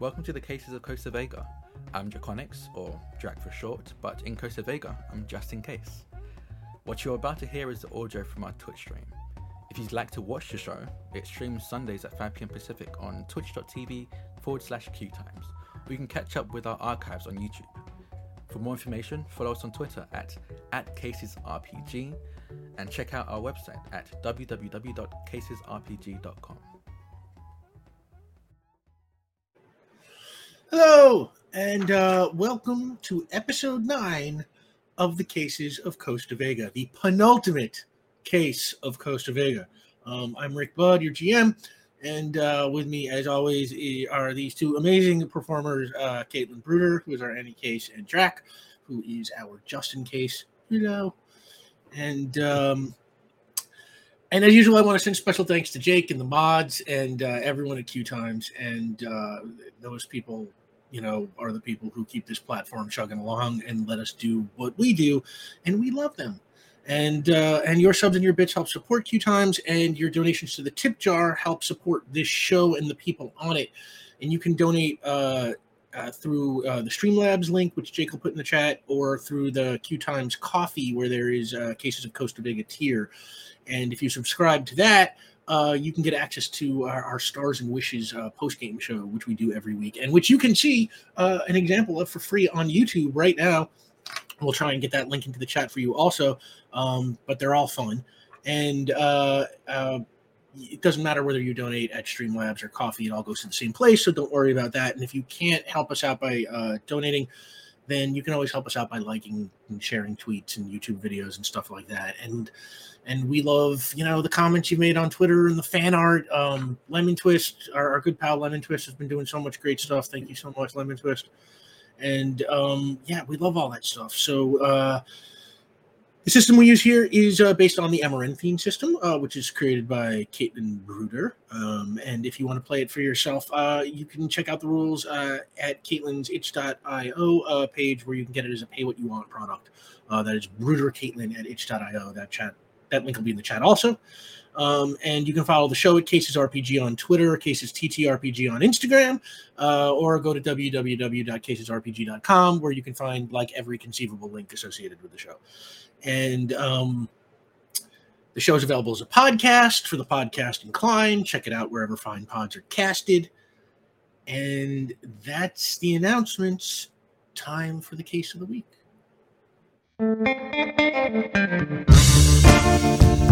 Welcome to the Cases of Costa Vega. I'm Drakoniques, or Drac for short, but in Costa Vega, I'm Justin Case. What you're about to hear is the audio from our Twitch stream. If you'd like to watch the show, it streams Sundays at 5pm Pacific on twitch.tv forward slash queuetimes, or you can catch up with our archives on YouTube. For more information, follow us on Twitter at, at CasesRPG and check out our website at www.casesrpg.com. Hello, and uh, welcome to episode nine of the Cases of Costa Vega, the penultimate case of Costa Vega. Um, I'm Rick Budd, your GM, and uh, with me, as always, are these two amazing performers uh, Kaitlin Bruder, who is our Annie Case, and Drac, who is our Justin Case. You know, and um, and as usual, I want to send special thanks to Jake and the mods and uh, everyone at QueueTimes and uh, those people you know, are the people who keep this platform chugging along and let us do what we do, and we love them. And uh, and your subs and your bits help support QueueTimes, and your donations to the tip jar help support this show and the people on it. And you can donate uh, uh, through uh, the Streamlabs link, which Jake will put in the chat, or through the QueueTimes Ko-fi, where there is uh, Cases of Costa Vega tier. And if you subscribe to that, uh, you can get access to our, our Stars and Wishes uh, post game show, which we do every week, and which you can see uh, an example of for free on YouTube right now. We'll try and get that link into the chat for you also, um, but they're all fun. And uh, uh, it doesn't matter whether you donate at Streamlabs or Ko-fi, it all goes to the same place. So don't worry about that. And if you can't help us out by uh, donating, then you can always help us out by liking and sharing tweets and YouTube videos and stuff like that. And and we love you know the comments you made on Twitter and the fan art. Um, Lemon Twist, our, our good pal Lemon Twist, has been doing so much great stuff. Thank you so much, Lemon Twist. And um, yeah, we love all that stuff. So uh, the system we use here is uh, based on the Amaranthine system, uh, which is created by Kaitlin Bruder. Um, and if you want to play it for yourself, uh, you can check out the rules uh, at Kaitlin's itch.io uh, page where you can get it as a pay what you want product. That is Bruder Kaitlin at itch.io. That chat that link will be in the chat also. Um, and you can follow the show at Cases RPG on Twitter, Cases TTRPG on Instagram, uh, or go to www.casesrpg.com where you can find like every conceivable link associated with the show. And um, the show is available as a podcast for the podcast inclined. Check it out wherever fine pods are casted. And that's the announcements. Time for the case of the week. Thank you.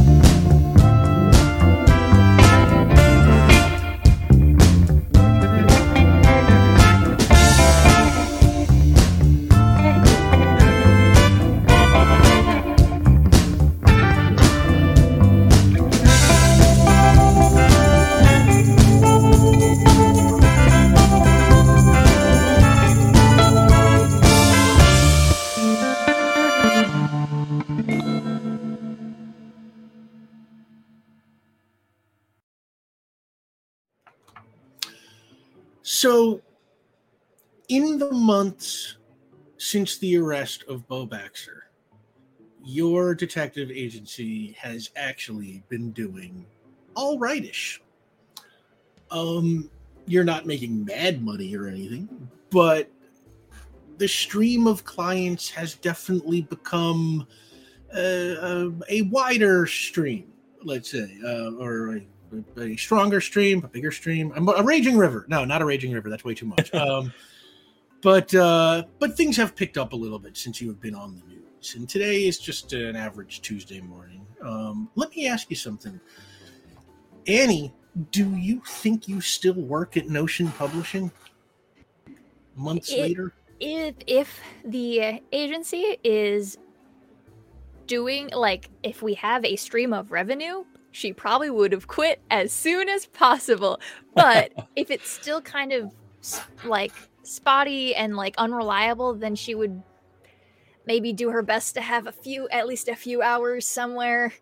So, in the months since the arrest of Bo Baxter, your detective agency has actually been doing all rightish. Um, you're not making mad money or anything, but the stream of clients has definitely become uh, a, wider stream, let's say, uh, or a a stronger stream, a bigger stream, a, a raging river. No, not a raging river. That's way too much. Um, but uh, but things have picked up a little bit since you have been on the news, and today is just an average Tuesday morning. Um, let me ask you something, Annie. Do you think you still work at Notion Publishing? Months It- later, if if the agency is doing like if we have a stream of revenue she probably would have quit as soon as possible. But if it's still kind of like spotty and like unreliable then she would maybe do her best to have a few at least a few hours somewhere.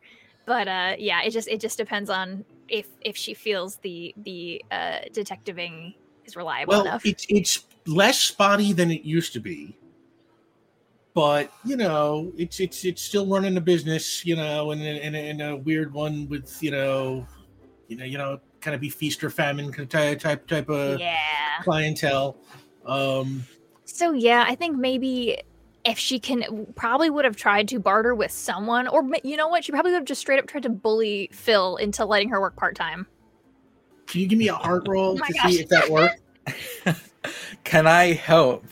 But uh yeah it just it just depends on if if she feels the the uh detectiving is reliable well, enough. it's it's less spotty than it used to be. But you know, it's it's it's still running a business, you know, and and, and a weird one with you know, you know, you know, kind of be feast or famine kind of type type type of yeah clientele. Um, So yeah, I think maybe if she can, probably would have tried to barter with someone, or you know what, she probably would have just straight up tried to bully Phil into letting her work part time. can you give me a heart roll Oh to gosh. see if that worked? Can I help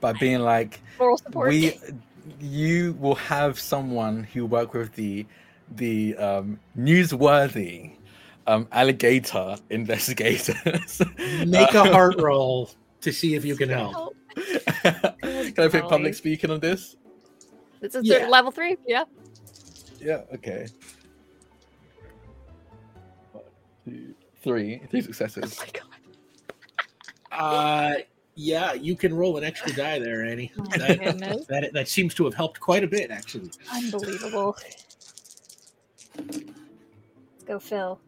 by being like, Moral support. we, you will have someone who work with the, the um, newsworthy um, alligator investigators. Make a heart roll to see if you can help. Can I put public speaking on this? this is Yeah. level three. Yeah. Yeah. Okay. Three. Three successes. Oh my god. Uh, yeah, you can roll an extra die there, Annie. Oh That, that, that seems to have helped quite a bit, actually. Unbelievable. Go, Phil.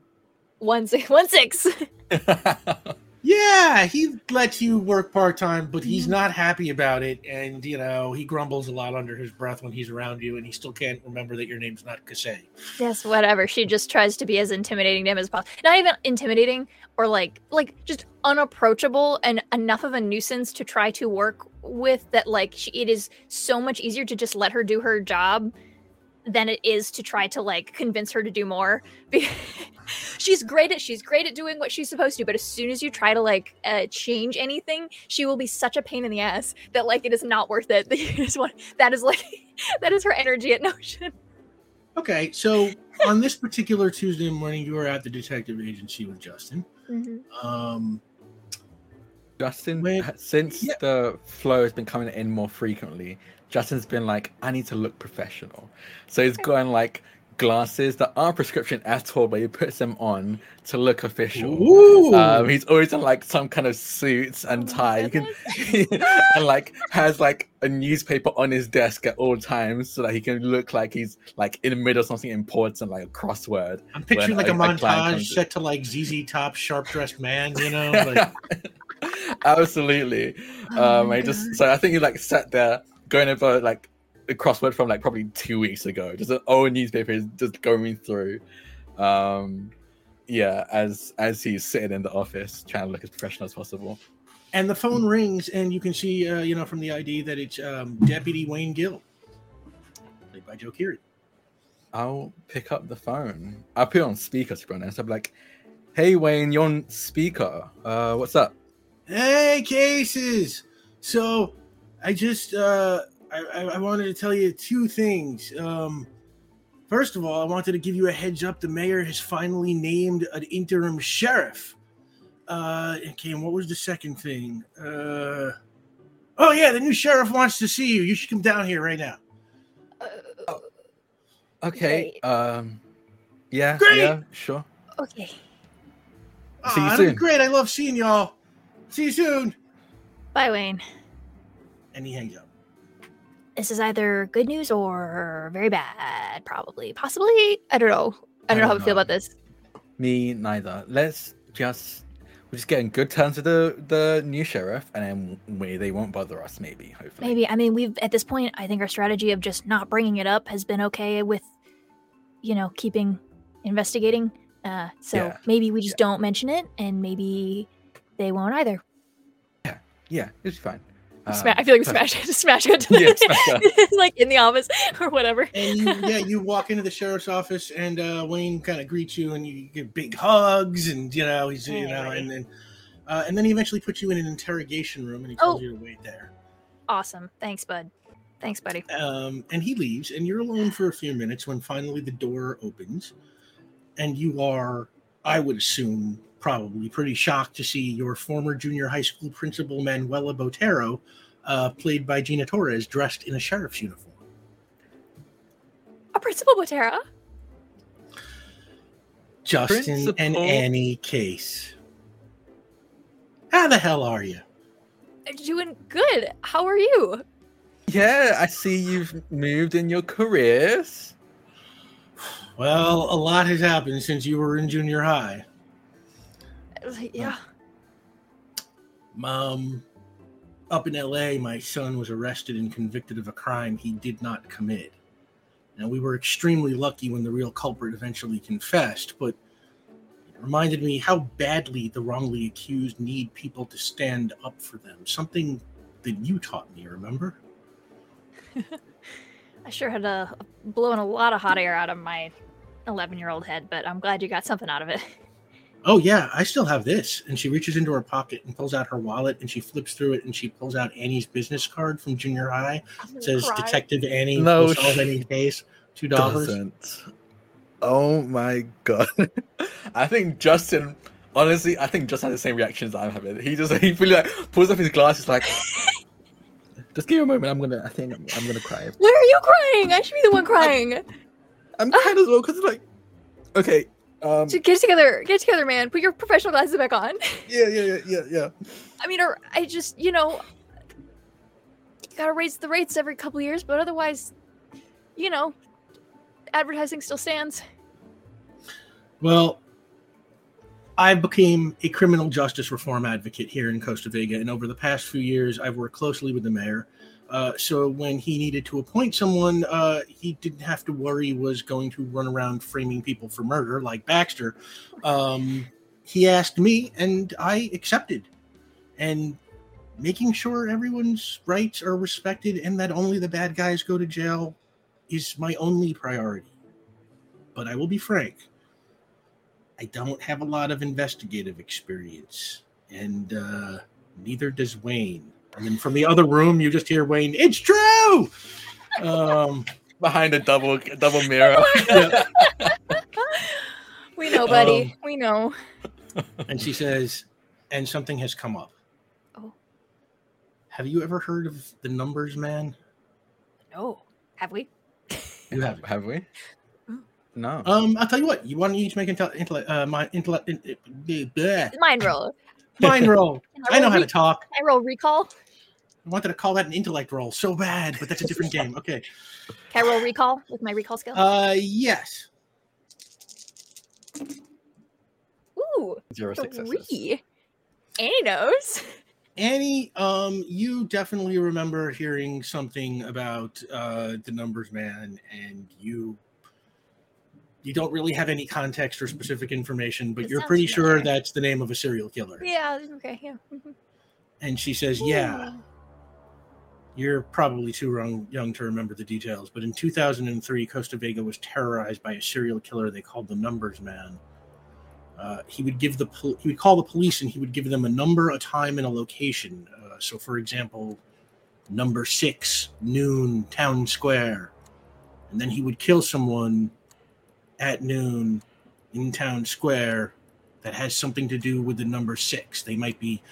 One six. One six. Yeah, he lets you work part time, but he's Mhm. not happy about it, and you know he grumbles a lot under his breath when he's around you, and he still can't remember that your name's not Kasei. yes, whatever. She just tries to be as intimidating to him as possible. Not even intimidating, or like, like just unapproachable and enough of a nuisance to try to work with. That like, she, it is so much easier to just let her do her job than it is to try to like convince her to do more. she's great at she's great at doing what she's supposed to, but as soon as you try to like uh, change anything, she will be such a pain in the ass that like it is not worth it. That you just want that is like that is her energy at Notion. Okay, so on this particular Tuesday morning, you were at the detective agency with Justin. Um, Justin, Wait, ha- since yeah. the flow has been coming in more frequently, Justin's been like, I need to look professional. So he's gotten like glasses that aren't prescription at all, but he puts them on to look official. Um, he's always in like some kind of suits and Oh tie. You can, and like has like a newspaper on his desk at all times so that he can look like he's like in the middle of something important, like a crossword. I'm picturing like a, a- a montage set to like ZZ Top, sharp dressed man, you know, like Absolutely. Oh um, I just so I think he like sat there going over like a crossword from like probably two weeks ago. Just an old newspaper is just going through. Um, yeah, as as he's sitting in the office trying to look as professional as possible. and the phone rings, and you can see, uh, you know, from the ID that it's um, Deputy Wayne Gill, played by Joe Keery. I'll pick up the phone. I'll put it on speaker to be honest. I'm like, "Hey Wayne, you're on speaker. Uh, what's up?" Hey, cases. So, I just uh, I, I I wanted to tell you two things. Um, first of all, I wanted to give you a heads up. The mayor has finally named an interim sheriff. Uh, okay, and what was the second thing? Uh, oh yeah, the new sheriff wants to see you. You should come down here right now. Uh, Okay. Great. Um, yeah, Great. yeah, sure. okay. See you Aw, that'd soon. Great, I love seeing y'all. See you soon. Bye, Wayne. And he hangs up. This is either good news or very bad. Probably, possibly. I don't know. I don't know how I feel about this. Me neither. Let's just we're just getting good terms with the the new sheriff, and then we, they won't bother us. Maybe, hopefully. Maybe. I mean, we've at this point. I think our strategy of just not bringing it up has been okay with, you know, keeping investigating. Uh, so Yeah. maybe we just don't mention it, and maybe they won't either. Yeah, yeah, it's fine. Sma- Um, I feel like but- smash, smash it to the, Yeah, smash like in the office or whatever. And you, yeah, you walk into the sheriff's office, and uh, Wayne kind of greets you, and you get big hugs, and you know he's you know, and then uh, and then he eventually puts you in an interrogation room, and he tells Oh. you to wait there. Awesome. Thanks, bud. Thanks, buddy. Um, and he leaves, and you're alone for a few minutes when finally the door opens, and you are, I would assume, probably pretty shocked to see your former junior high school principal Manuela Botero, uh, played by Gina Torres, dressed in a sheriff's uniform. A principal Botero. Justin and Principal? Annie Case. How the hell are you? Doing good. How are you? Yeah, I see you've moved in your careers. Well, a lot has happened since you were in junior high. Yeah. Um, up in LA, my son was arrested and convicted of a crime he did not commit. Now, we were extremely lucky when the real culprit eventually confessed, but it reminded me how badly the wrongly accused need people to stand up for them. Something that you taught me, remember? I sure had uh, blown a lot of hot air out of my 11 year old head, but I'm glad you got something out of it. Oh, yeah, I still have this. And she reaches into her pocket and pulls out her wallet and she flips through it and she pulls out Annie's business card from junior high. It says Cry. Detective Annie No will solve any case. Two dollars. Oh my god. I think Justin honestly, I think Justin had the same reaction as I'm having. He just he really like pulls up his glasses like just give me a moment, I'm gonna I think I'm, I'm gonna cry. why are you crying? I should be the one crying. I'm crying as well because like okay, um Just get together. Get together, man. Put your professional glasses back on. yeah, yeah, yeah, yeah, yeah. I mean, or I just, you know, you gotta raise the rates every couple years, but otherwise, you know, advertising still stands. Well, I became a criminal justice reform advocate here in Costa Vega, and over the past few years, I've worked closely with the mayor. Uh, so when he needed to appoint someone, uh, he didn't have to worry was going to run around framing people for murder like Baxter. Um, he asked me, and I accepted. And making sure everyone's rights are respected and that only the bad guys go to jail is my only priority. But I will be frank. I don't have a lot of investigative experience, and uh, neither does Wayne. And then from the other room, you just hear Wayne, "It's true." Um, Behind a double double mirror. yeah. We know, buddy. Um, we know. And she says, "And something has come up." Oh. Have you ever heard of the Numbers Man? No. Have we? You have. Have we? Oh. No. Um, I'll tell you what. You want to each make intel, intellect, uh, my intellect, in, in. Mind roll. Mind roll. Can I know roll how to talk. I roll recall. I wanted to call that an intellect roll so bad, but that's a different game. Okay. Can I roll recall with my recall skill? Uh, yes. Ooh, Zero successes. three. Annie knows. Annie, um, you definitely remember hearing something about uh, the Numbers Man, and you you don't really have any context or specific information, but It you're pretty sure that's the name of a serial killer. Yeah. Okay. Yeah. mhm. And she says, "Yeah, Ooh. you're probably too young, young to remember the details, but in 2003, Costa Vega was terrorized by a serial killer they called the Numbers Man." Uh, he would give the pol- he would call the police and he would give them a number, a time, and a location. Uh, so, for example, number six, noon, town square, and then he would kill someone at noon in town square that has something to do with the number six. They might be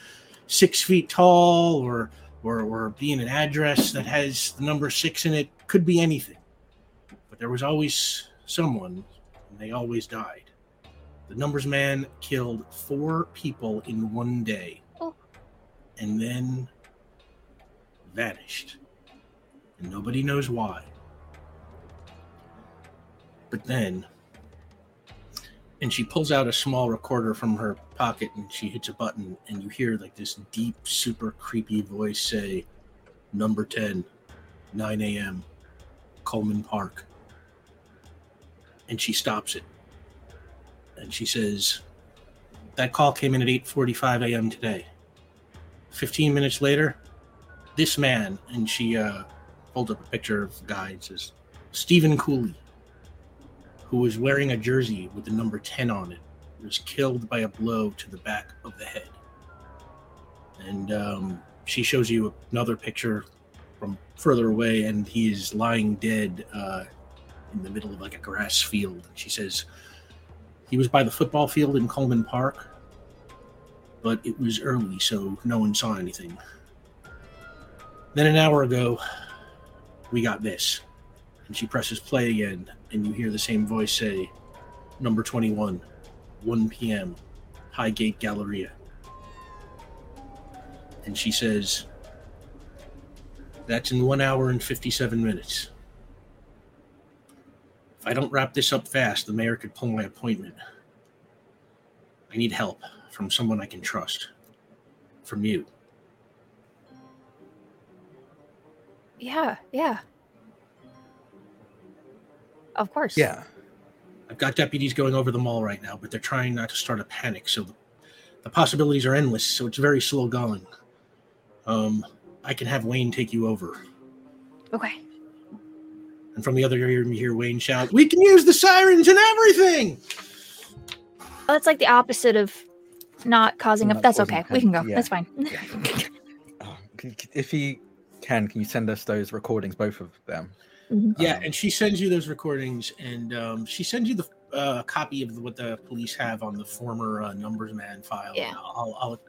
six feet tall, or or or be in an address that has the number six in it. Could be anything, but there was always someone, and they always died. The numbers man killed four people in one day. Oh. And then vanished. And nobody knows why. But then, and she pulls out a small recorder from her pocket and she hits a button, and you hear like this deep, super creepy voice say, Number 10, 9 a.m., Coleman Park. And she stops it and she says that call came in at 8:45 a.m. today. 15 minutes later, this man and she uh, pulled up a picture of the guy and says Stephen Cooley, who was wearing a jersey with the number 10 on it, was killed by a blow to the back of the head. And um, she shows you another picture from further away, and he is lying dead uh, in the middle of like a grass field. She says he was by the football field in Coleman Park, but it was early, so no one saw anything. Then an hour ago, we got this. And she presses play again, and you hear the same voice say, Number 21, 1 p.m., Highgate Galleria. And she says, That's in one hour and 57 minutes. If I don't wrap this up fast, the mayor could pull my appointment. I need help from someone I can trust. From you. Yeah. Yeah. Of course. Yeah. I've got deputies going over the mall right now, but they're trying not to start a panic. So the, the possibilities are endless. So it's very slow going. Um, I can have Wayne take you over. Okay. And from the other ear, you hear Wayne shout, "We can use the sirens and everything!" Well, that's like the opposite of not causing A, That's causing okay. We can go. yeah. That's fine. Oh, can- can- if you can, can you send us those recordings, both of them? Yeah, Um, and she sends you those recordings, and um, she sends you the uh, copy of what the police have on the former uh, numbers man file. Yeah. I'll, I'll,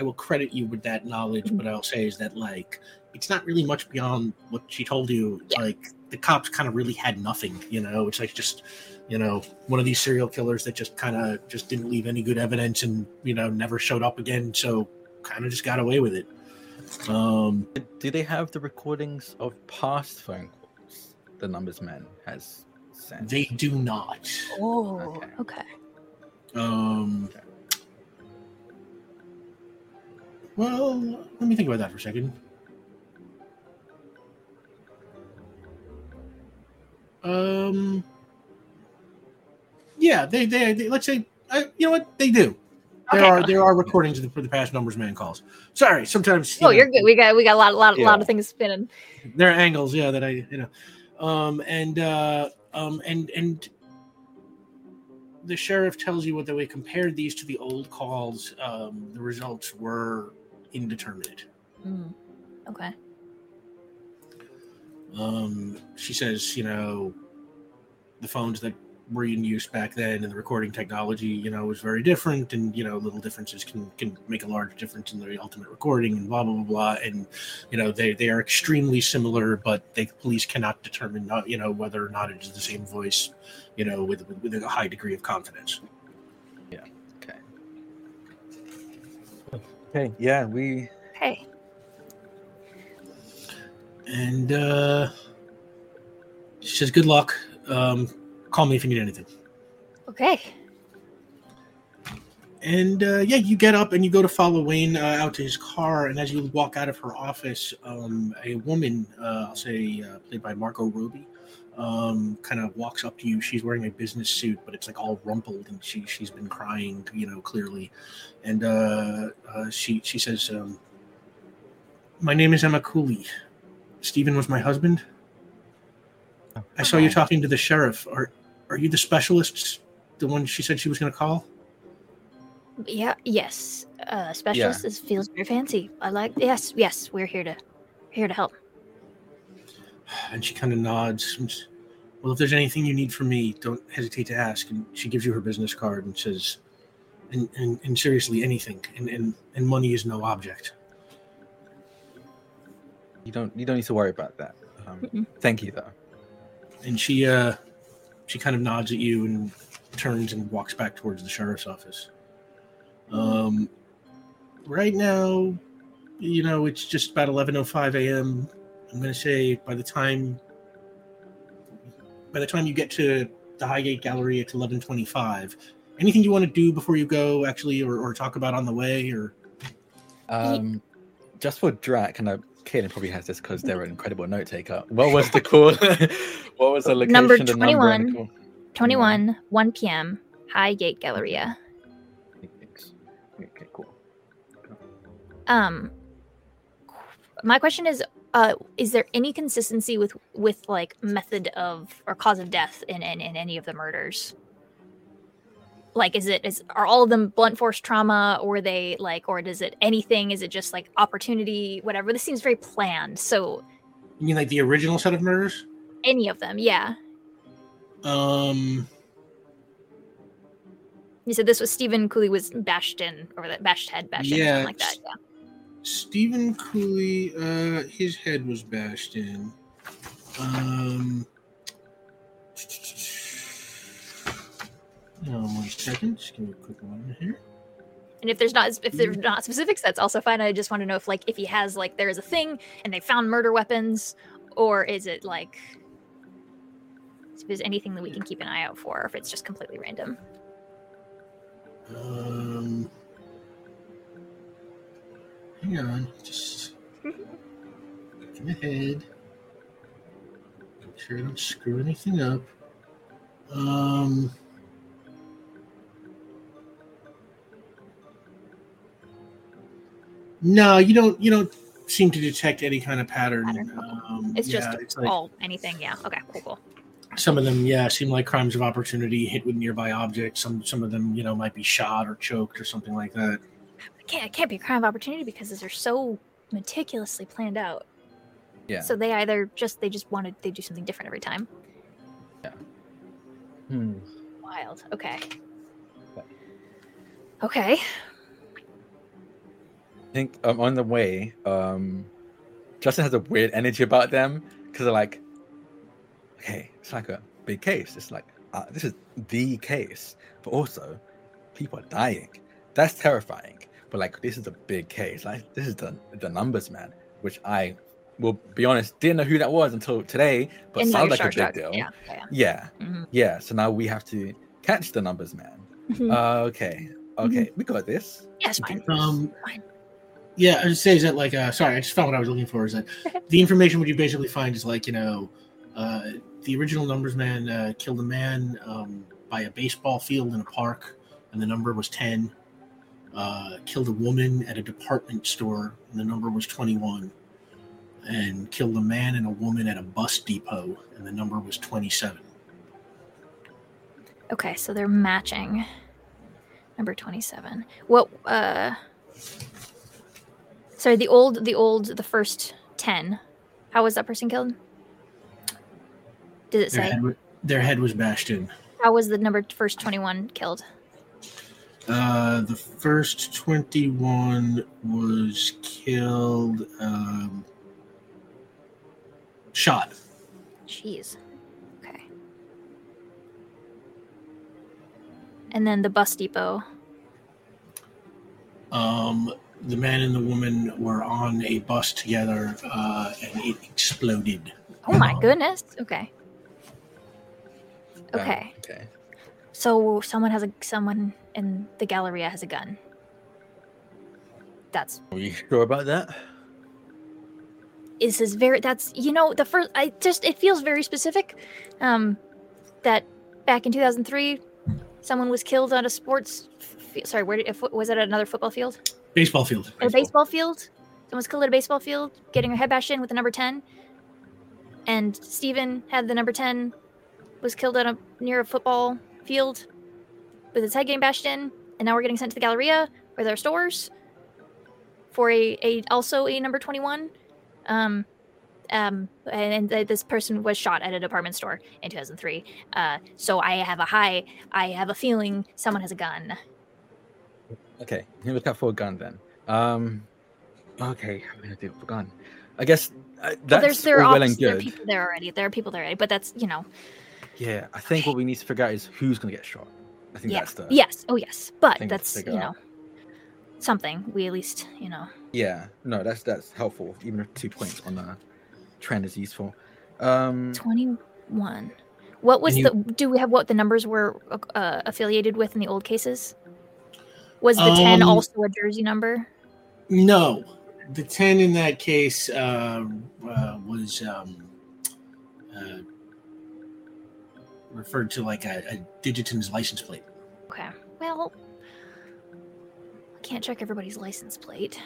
I will credit you with that knowledge, Mhm. but I'll say is that like it's not really much beyond what she told you. Yeah. Like the cops kind of really had nothing, you know. It's like just you know one of these serial killers that just kind of just didn't leave any good evidence and you know never showed up again, so kind of just got away with it. Um, Do they have the recordings of past phone calls the numbers man has sent? they do not. Oh, Okay. okay. Um. Well, let me think about that for a second. Um. Yeah, they, they, they let's say, uh, you know what they do. There Okay. are there are recordings for the past numbers man calls. Sorry, sometimes. you Oh, know, you're good. We got we got a lot, lot, lot Yeah. of things spinning. there are angles yeah that i you know um and uh um and and the sheriff tells you what the way compared these to the old calls um the results were indeterminate Mm. Okay. um she says you know the phones that were in use back then and the recording technology you know was very different and you know little differences can can make a large difference in the ultimate recording and blah blah blah blah and you know they they are extremely similar but the police cannot determine not you know whether or not it is the same voice you know with with, with a high degree of confidence Yeah. Okay. Okay. Yeah, we. Hey. and uh she says good luck um call me if you need anything Okay. And uh, yeah, you get up and you go to follow Wayne uh, out to his car. And as you walk out of her office, um, a woman, uh, I'll say uh, played by Margot Robbie, um, kind of walks up to you. She's wearing a business suit, but it's like all rumpled, and she she's been crying, you know, clearly. And uh, uh, she she says, um, "My name is Emma Cooley. Stephen was my husband. I saw you talking to the sheriff. Are are you the specialist? The one she said she was going to call?" Yeah. Yes. Uh, specialist. This feels very fancy. I like. Yes. Yes. We're here to here to help. And she kind of nods. and Well, if there's anything you need from me, don't hesitate to ask. And she gives you her business card and says, and, and, and seriously, anything. And, and, and money is no object. You don't. You don't need to worry about that. Um, thank you, though. And she, uh, she kind of nods at you and turns and walks back towards the sheriff's office. Um, right now, you know, it's just about 11:05 a.m. I'm going to say by the time by the time you get to the Highgate Gallery, it's 11:25. Anything you want to do before you go, actually, or, or talk about on the way, or Um, just for Drac, and uh, Kaitlin probably has this because they're an incredible note taker. What was the call? what was the location? Number the number, the 21. Twenty one, one p.m. Highgate Galleria. Okay, cool. Um, my question is, uh, is there any consistency with with like method of or cause of death in in, in any of the murders? Like, is it is are all of them blunt force trauma, or are they like, or does it anything? Is it just like opportunity, whatever? This seems very planned. So you mean like the original set of murders? any of them, yeah. Um, You said this was Stephen Cooley was bashed in, or that bashed head bashed in, Yeah, something like that. Yeah. Stephen Cooley, uh, his head was bashed in. Um, oh, one second. Just give me a quick one here. And if there's not if there's not specifics, that's also fine. I just want to know if like if he has like there is a thing and they found murder weapons, or is it like if there's anything that we can keep an eye out for, or if it's just completely random. Um, hang on. Just looking ahead. Make sure I don't screw anything up. Um, no, you don't. You don't seem to detect any kind of pattern. Pattern, Um, It's just it's like all anything. Yeah. Okay. Cool. Cool. some of them, yeah, seem like crimes of opportunity, hit with nearby objects. Some some of them, you know, might be shot or choked or something like that. It can't, it can't be a crime of opportunity because these are so meticulously planned out. Yeah. So they either just they just wanted they do something different every time. Yeah. Hmm. Wild. Okay. Okay. I think um, on the way, um, Justin has a weird energy about them because they're like, okay, it's like a big case. It's like uh, this is the case, but also people are dying. That's terrifying. But like this is a big case. Like this is the the numbers man, which I will be honest didn't know who that was until today, but And now sounds like a big starstruck. deal. Yeah. Yeah. yeah, Mhm. yeah. So now we have to catch the numbers man. Mhm. Uh, okay, okay, we got this. Yes, We fine. Um, Fine. Yeah, I just say is that like, uh, sorry, I just found what I was looking for. Is that the information what you basically find is like, you know, uh, the original numbers man uh, killed a man um, by a baseball field in a park, and the number was ten. Uh, killed a woman at a department store, and the number was twenty-one. And killed a man and a woman at a bus depot, and the number was twenty-seven. Okay, so they're matching. Number twenty-seven. What? Uh. Sorry, the old, the old, the first ten. How was that person killed? Did it Their say? head, their head was bashed in. How was the number first twenty-one killed? Uh, the first 21 was killed, um, shot. Jeez. Okay. And then the bus depot. Um, the man and the woman were on a bus together, uh, and it exploded. Oh my goodness. Okay. Uh, Okay. okay. So someone has a someone in the Galleria has a gun. That's Are you sure about that? is is very that's you know the first I just it feels very specific. Um, that back in two thousand three, someone was killed on a sports. F- sorry, where did, if, was it at another football field? Baseball field. At a baseball field. Someone was killed at a baseball field, getting her head bashed in with the number ten. And Stephen had the number ten, was killed at a near a football field with his head getting bashed in, and now we're getting sent to the Galleria where there are stores for a, a also a number twenty one. Um um and, and this person was shot at a department store in 2003 uh so i have a high i have a feeling someone has a gun Okay, you look out for a gun then. Um, okay, I'm gonna do it for gun. I guess uh, Well, that's there's there are, all well and obviously- there are people there already. There are people there already, but that's you know Yeah, I think what we need to figure out is who's gonna get shot. I think Yeah. that's the yes, oh yes, but that's you know out. something we at least you know. yeah. No, that's that's helpful. Even if two points on the trend is useful. Um, Twenty one. What was And the? Do we have what the numbers were uh, affiliated with in the old cases? Was the ten Um, also a jersey number? No, the 10 in that case uh, uh, was um, uh, referred to like a, a Digiton's license plate. Okay. Well, I can't check everybody's license plate.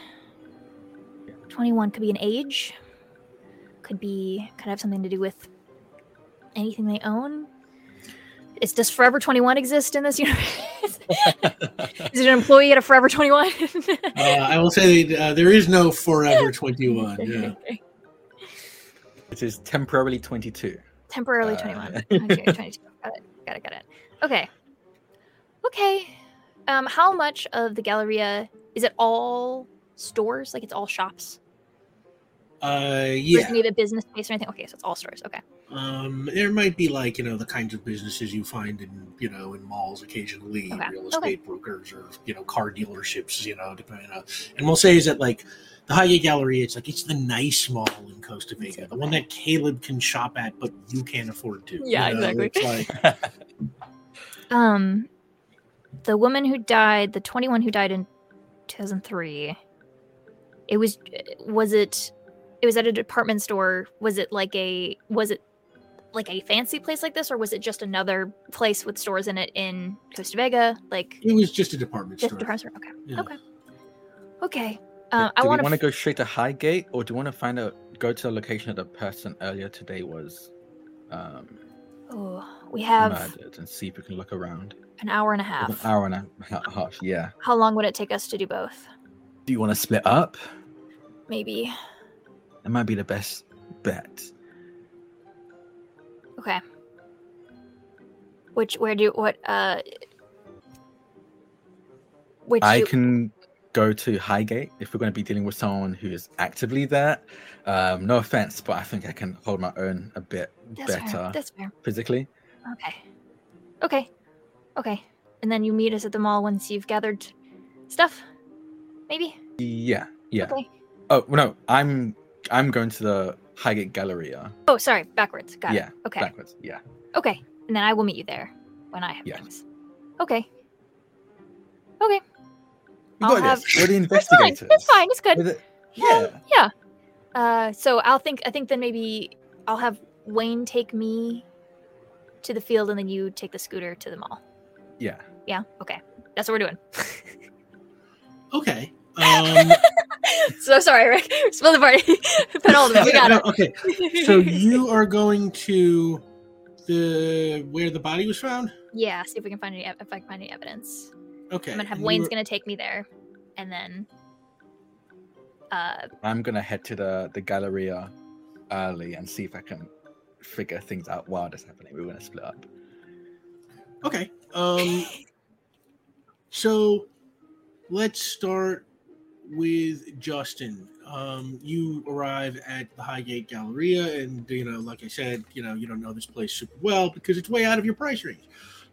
Twenty one could be an age. Could be could have something to do with anything they own. Is does Forever Twenty One exist in this universe? Is it an employee at a Forever Twenty One? Uh, I will say that, uh, there is no Forever 21. Yeah. it is temporarily 22. Temporarily Uh, 21. Okay, 22. Got it. Got it. Got it. Okay. Okay. Um, how much of the Galleria is it all stores? Like it's all shops? Uh, Or is yeah. any of it business space or anything? Okay, so it's all stores. Okay. Um, there might be like you know the kinds of businesses you find in you know in malls occasionally, Okay, real okay. estate brokers or you know car dealerships. You know, depending on. And we'll say is that like the Highgate Gallery, it's like it's the nice mall in Costa Vega, the one that Caleb can shop at, but you can't afford to. Yeah, you know? exactly. It's like Um, the woman who died, the 21 who died in 2003, it was, was it, it was at a department store. Was it like a, was it like a fancy place like this, or was it just another place with stores in it in Costa Vega? Like It was just a department just store. a department store? Okay. Yeah. Okay. Okay. Um, do I want want to to. go straight to Highgate, or do you want to find out, go to the location that the person earlier today was um, Oh, we have murdered, and see if we can look around? an hour and a half. An hour and a half, yeah. How long would it take us to do both? Do you want to split up? Maybe. That might be the best bet. Okay. Which where do what uh which I do- can go to Highgate if we're going to be dealing with someone who is actively there. Um, no offense, but I think I can hold my own a bit that's better fair. That's fair. physically. Okay. Okay. Okay. And then you meet us at the mall once you've gathered stuff? Maybe? Yeah, yeah. Okay. Oh no, I'm I'm going to the Highgate Galleria. Oh, sorry, backwards. Got yeah, it. Okay. backwards. Yeah. Okay. And then I will meet you there when I have Yeah. things. Okay. Okay. You I'll got have- this. We're the That's fine. investigators. That's fine. It's good. With it- Yeah. Yeah. Uh, so I'll think. I think then maybe I'll have Wayne take me to the field, and then you take the scooter to the mall. Yeah. Yeah. Okay. That's what we're doing. Okay. Um, so sorry, Rick. Spill the party. Put all of it. We got no, okay. So you are going to the where the body was found? yeah. See if we can find any. If I can find any evidence, Okay. I'm gonna have and Wayne's were- gonna take me there, and then. Uh, I'm gonna head to the the Galleria early and see if I can figure things out while this happening. We're gonna split up. Okay. Um so let's start with Justin. Um you arrive at the Highgate Galleria and you know, like I said, you know, you don't know this place super well because it's way out of your price range.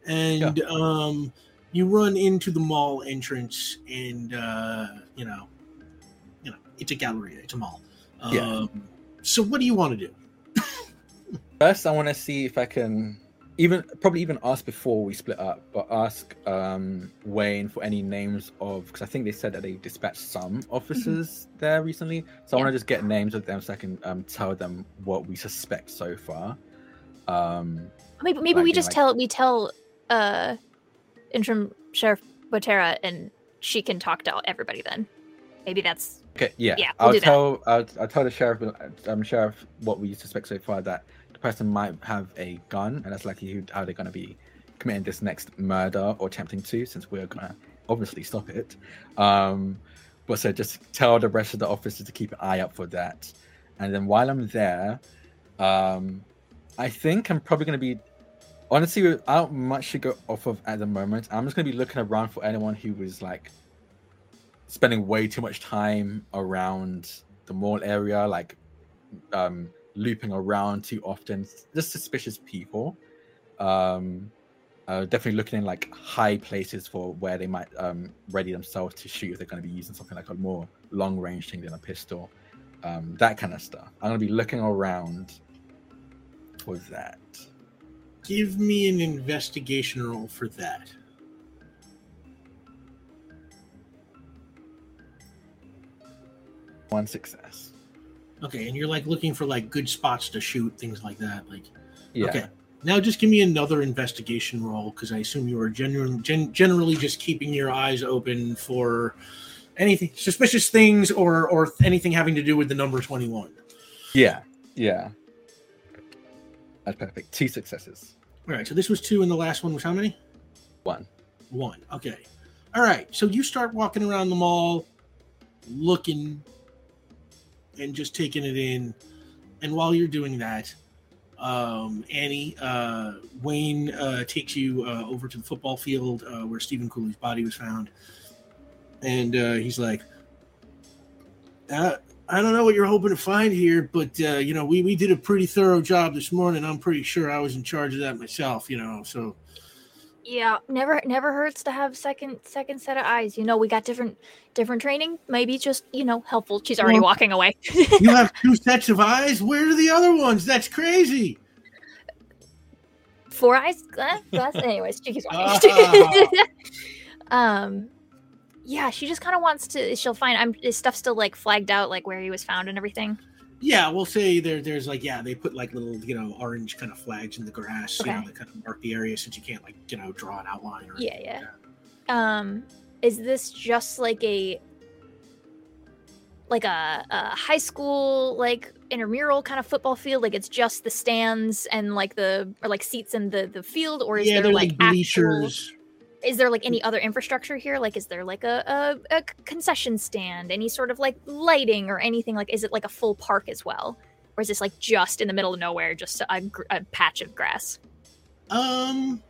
And um you run into the mall entrance and uh you know, you know, it's a galleria, it's a mall. Um Yeah. so what do you want to do? First, I want to see if I can even probably even ask before we split up, but ask um, Wayne for any names of because I think they said that they dispatched some officers there recently. So I want to just get names of them so I can um, tell them what we suspect so far. Um, maybe maybe Like we just like- tell we tell uh, interim sheriff Botero, and she can talk to everybody. Then maybe that's okay, yeah, Yeah, we'll I'll tell I'll, I'll tell the sheriff um, sheriff what we suspect so far that person might have a gun, and that's likely how they're going to be committing this next murder or attempting to, since we're going to obviously stop it. Um, but so just tell the rest of the officers to keep an eye out for that. And then while I'm there, um, I think I'm probably going to be honestly without much to go off of at the moment. I'm just going to be looking around for anyone who was like spending way too much time around the mall area, like um, looping around too often, just suspicious people. Um, uh, definitely looking in like high places for where they might um, ready themselves to shoot if they're going to be using something like a more long range thing than a pistol, um, that kind of stuff. I'm going to be looking around for that. Give me an investigation roll for that. One success. Okay, and you're like looking for like good spots to shoot, things like that. Like, Yeah. okay, now just give me another investigation roll because I assume you are genuine, gen- generally just keeping your eyes open for anything suspicious things or or anything having to do with the number twenty one. Yeah. Yeah. That's perfect. Two successes. All right, so this was two, and the last one was how many? One. One. Okay. All right. So you start walking around the mall, looking and just taking it in. And while you're doing that, um, Annie, uh, Wayne uh, takes you uh, over to the football field uh, where Stephen Cooley's body was found. And uh, he's like, uh, I don't know what you're hoping to find here, but you know, we, we did a pretty thorough job this morning. I'm pretty sure I was in charge of that myself, you know. So yeah. Never never hurts to have second second set of eyes. You know, we got different different training. Maybe just you know helpful. She's already Well- walking away. you have two sets of eyes. Where are the other ones? That's crazy. Four eyes. Glass. glass. Anyways, she keeps walking. um. Yeah, she just kind of wants to. She'll find. I'm. Is stuff still like flagged out, like where he was found and everything? Yeah, we'll say there. There's like yeah, they put like little you know orange kind of flags in the grass, you know, Okay. that kind of mark the area since you can't like you know draw an outline or Yeah, yeah. like. Um, is this just like a like a, a high school like intramural kind of football field? Like it's just the stands and like the or like seats in the the field, or is yeah, there they're like, like actual? Is there like any other infrastructure here? Like, is there like a, a a concession stand? Any sort of like lighting or anything? Like, is it like a full park as well, or is this like just in the middle of nowhere, just a, a patch of grass? Um,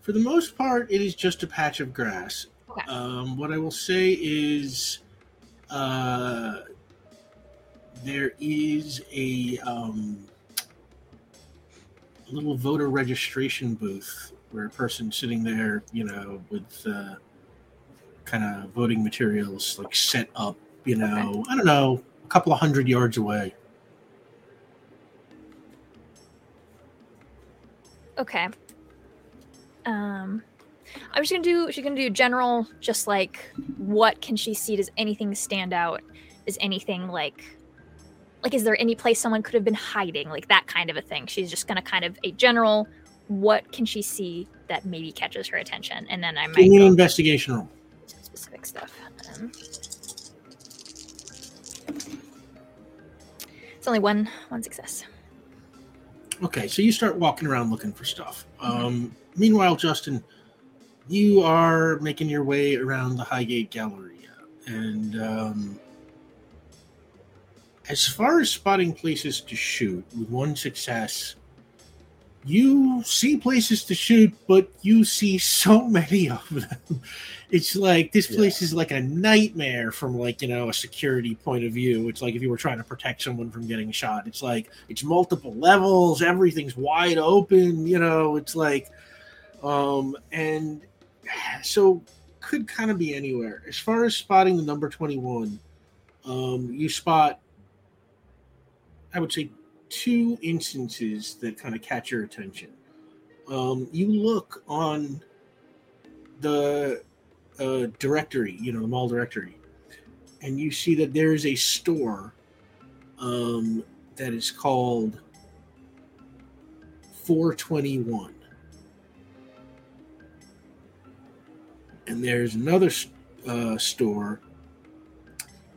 for the most part, it is just a patch of grass. Okay. Um, what I will say is, uh, there is a um, little voter registration booth where a person sitting there, you know, with uh, kind of voting materials like set up, you know, I don't know, a couple of hundred yards away. Okay. Um, I'm just gonna do. She's gonna do general, just like what can she see? Does anything stand out? Is anything like, like, is there any place someone could have been hiding? Like that kind of a thing. She's just gonna kind of a general. What can she see that maybe catches her attention? And then I might an investigation roll. specific stuff. Um, it's only one one success. Okay, so you start walking around looking for stuff. Um, meanwhile, Justin, you are making your way around the Highgate gallery and um, as far as spotting places to shoot, with one success, you see places to shoot, but you see so many of them. It's like this Yeah. place is like a nightmare from like you know a security point of view. It's like if you were trying to protect someone from getting shot. It's like it's multiple levels, everything's wide open. You know, it's like, um, and so could kind of be anywhere. As far as spotting the number twenty one, um, you spot, I would say, two instances that kind of catch your attention. Um, you look on the uh, directory, you know, the mall directory, and you see that there is a store um, that is called 421. And there's another uh, store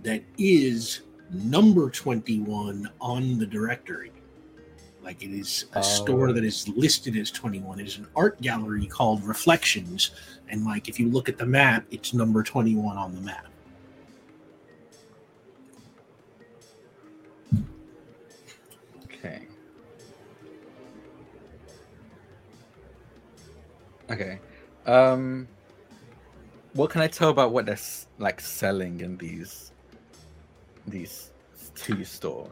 that is number 21 on the directory. Like it is a Oh. store that is listed as 21. It is an art gallery called Reflections. And like if you look at the map, it's number 21 on the map. Okay. Okay. Um what can I tell about what they're like selling in these these two stores?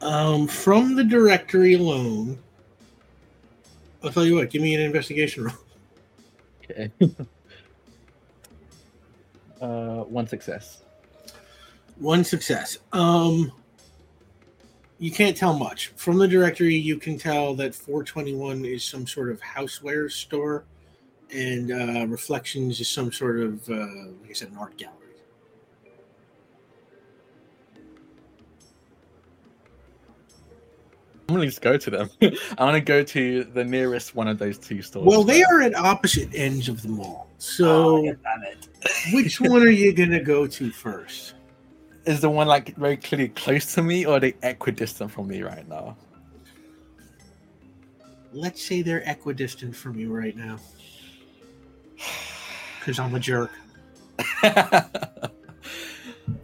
Um, from the directory alone, I'll tell you what, give me an investigation roll. Okay. uh one success. One success. Um, you can't tell much from the directory. You can tell that 421 is some sort of houseware store, and uh, Reflections is some sort of, uh, like I said, an art gallery. I'm gonna just go to them. I wanna go to the nearest one of those two stores. Well, they are at opposite ends of the mall. Oh, So, God damn it. which one are you gonna go to first? is the one like very clearly close to me or are they equidistant from me right now? Let's say they're equidistant from you right now, because I'm a jerk.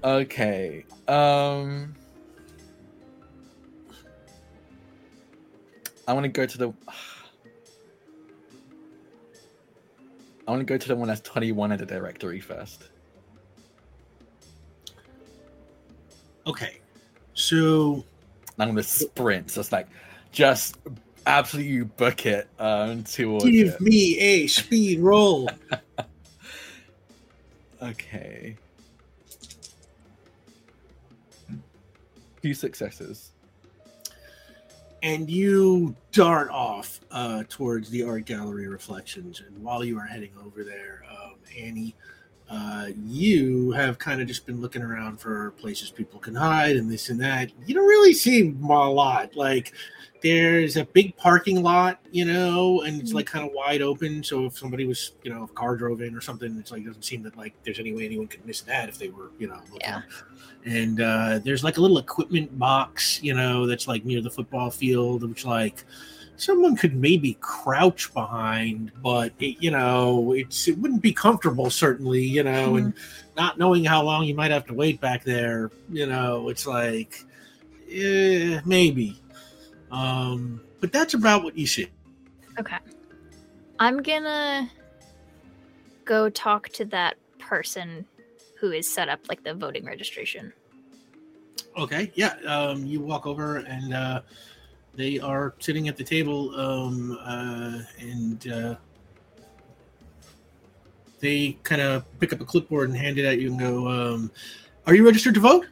okay. Um I want to go to the I want to go to the one that's 21 in the directory first. Okay, so I'm going to sprint. So it's like just absolutely book it um, towards give it. me a speed roll. Okay. Few successes. And you dart off uh, towards the art gallery reflections. And while you are heading over there, um, Annie, uh, you have kind of just been looking around for places people can hide and this and that. You don't really see a lot. Like there's a big parking lot, you know, and it's Mhm. like kind of wide open. So if somebody was, you know, if a car drove in or something, it's like doesn't seem that like there's any way anyone could miss that if they were, you know, looking. Yeah. And uh, there's like a little equipment box, you know, that's like near the football field, which like someone could maybe crouch behind, but it, you know, it's it wouldn't be comfortable certainly, you know, and not knowing how long you might have to wait back there, you know, it's like eh, maybe. Um, but that's about what you see. Okay. I'm gonna go talk to that person who is set up like the voting registration. Okay, yeah. Um, you walk over and uh, they are sitting at the table, um, uh, and uh, they kind of pick up a clipboard and hand it at you and go, um, "Are you registered to vote?"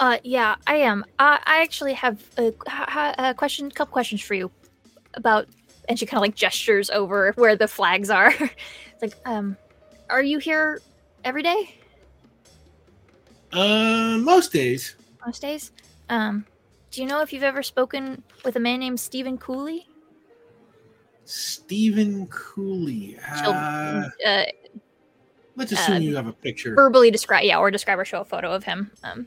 Uh, yeah, I am. Uh, I actually have a, a question, couple questions for you about. And she kind of like gestures over where the flags are. it's like, um, are you here every day, Uh, most days. most days? Um, do you know if you've ever spoken with a man named Stephen Cooley? Stephen Cooley. Uh, uh, let's assume uh, you have a picture. verbally describe, yeah, or describe or show a photo of him. Um,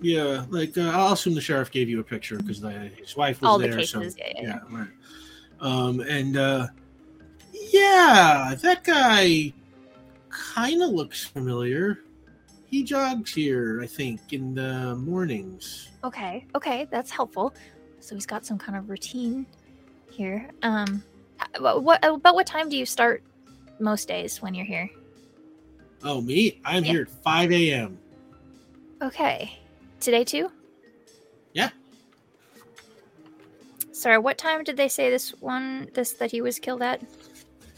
Yeah, like uh, I'll assume the sheriff gave you a picture because his wife was all the there. cases, so, yeah, yeah, yeah, right. Um, and uh, yeah, that guy kind of looks familiar. He jogs here, I think, in the mornings. Okay, okay, that's helpful. So he's got some kind of routine here. Um, h- what about what time do you start most days when you're here? Oh, me? I'm Yeah. here at 5 a.m. Okay, today too. Yeah. Sorry, what time did they say this one this that he was killed at?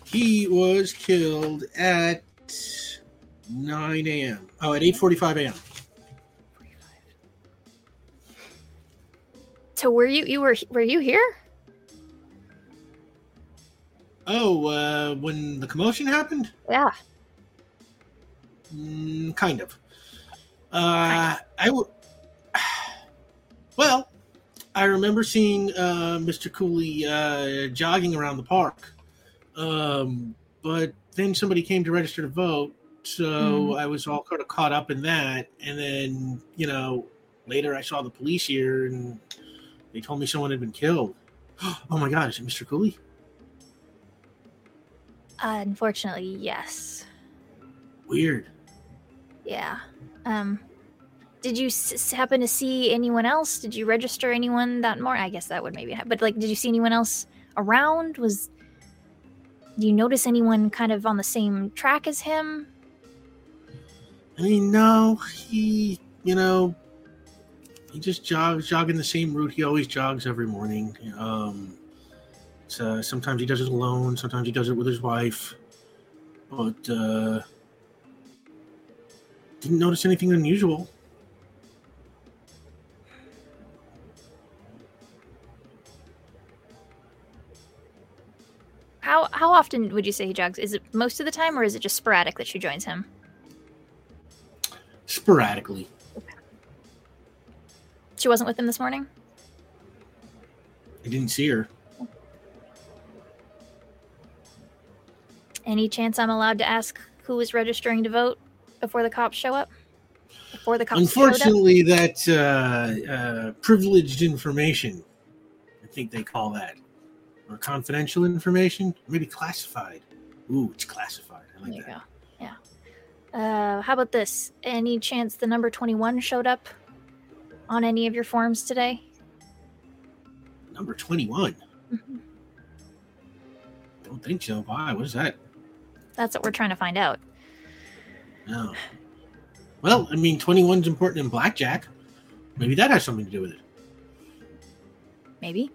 He was killed at 9 a.m. Oh, at 8:45 a.m. So were you you were were you here? Oh, uh, when the commotion happened? Yeah. Mm, kind of. Uh, I w- well, I remember seeing uh, Mr. Cooley uh, jogging around the park, um, but then somebody came to register to vote, so I was all kind of caught up in that. And then, you know, later I saw the police here, and they told me someone had been killed. Oh my God! Is it Mr. Cooley? Unfortunately, yes. Weird. Yeah. Um, did you s- happen to see anyone else? Did you register anyone that morning? I guess that would maybe. Ha- but like, did you see anyone else around? Was do you notice anyone kind of on the same track as him? I mean, no, he, you know, he just jogs, jogging the same route he always jogs every morning. Um, uh, sometimes he does it alone, sometimes he does it with his wife, but uh, didn't notice anything unusual. How how often would you say he jogs? Is it most of the time, or is it just sporadic that she joins him? Sporadically, She wasn't with him this morning. I didn't see her. Any chance I'm allowed to ask who was registering to vote before the cops show up? Before the cops? Unfortunately, that's uh, uh, privileged information. I think they call that, or confidential information, maybe classified. Ooh, it's classified. I like There you that. go. Yeah. Uh, how about this? Any chance the number 21 showed up on any of your forms today? Number twenty-one. Mhm. Don't think so. Why? What is that? That's what we're trying to find out. No. Well, I mean, 21's important in blackjack. Maybe that has something to do with it. Maybe.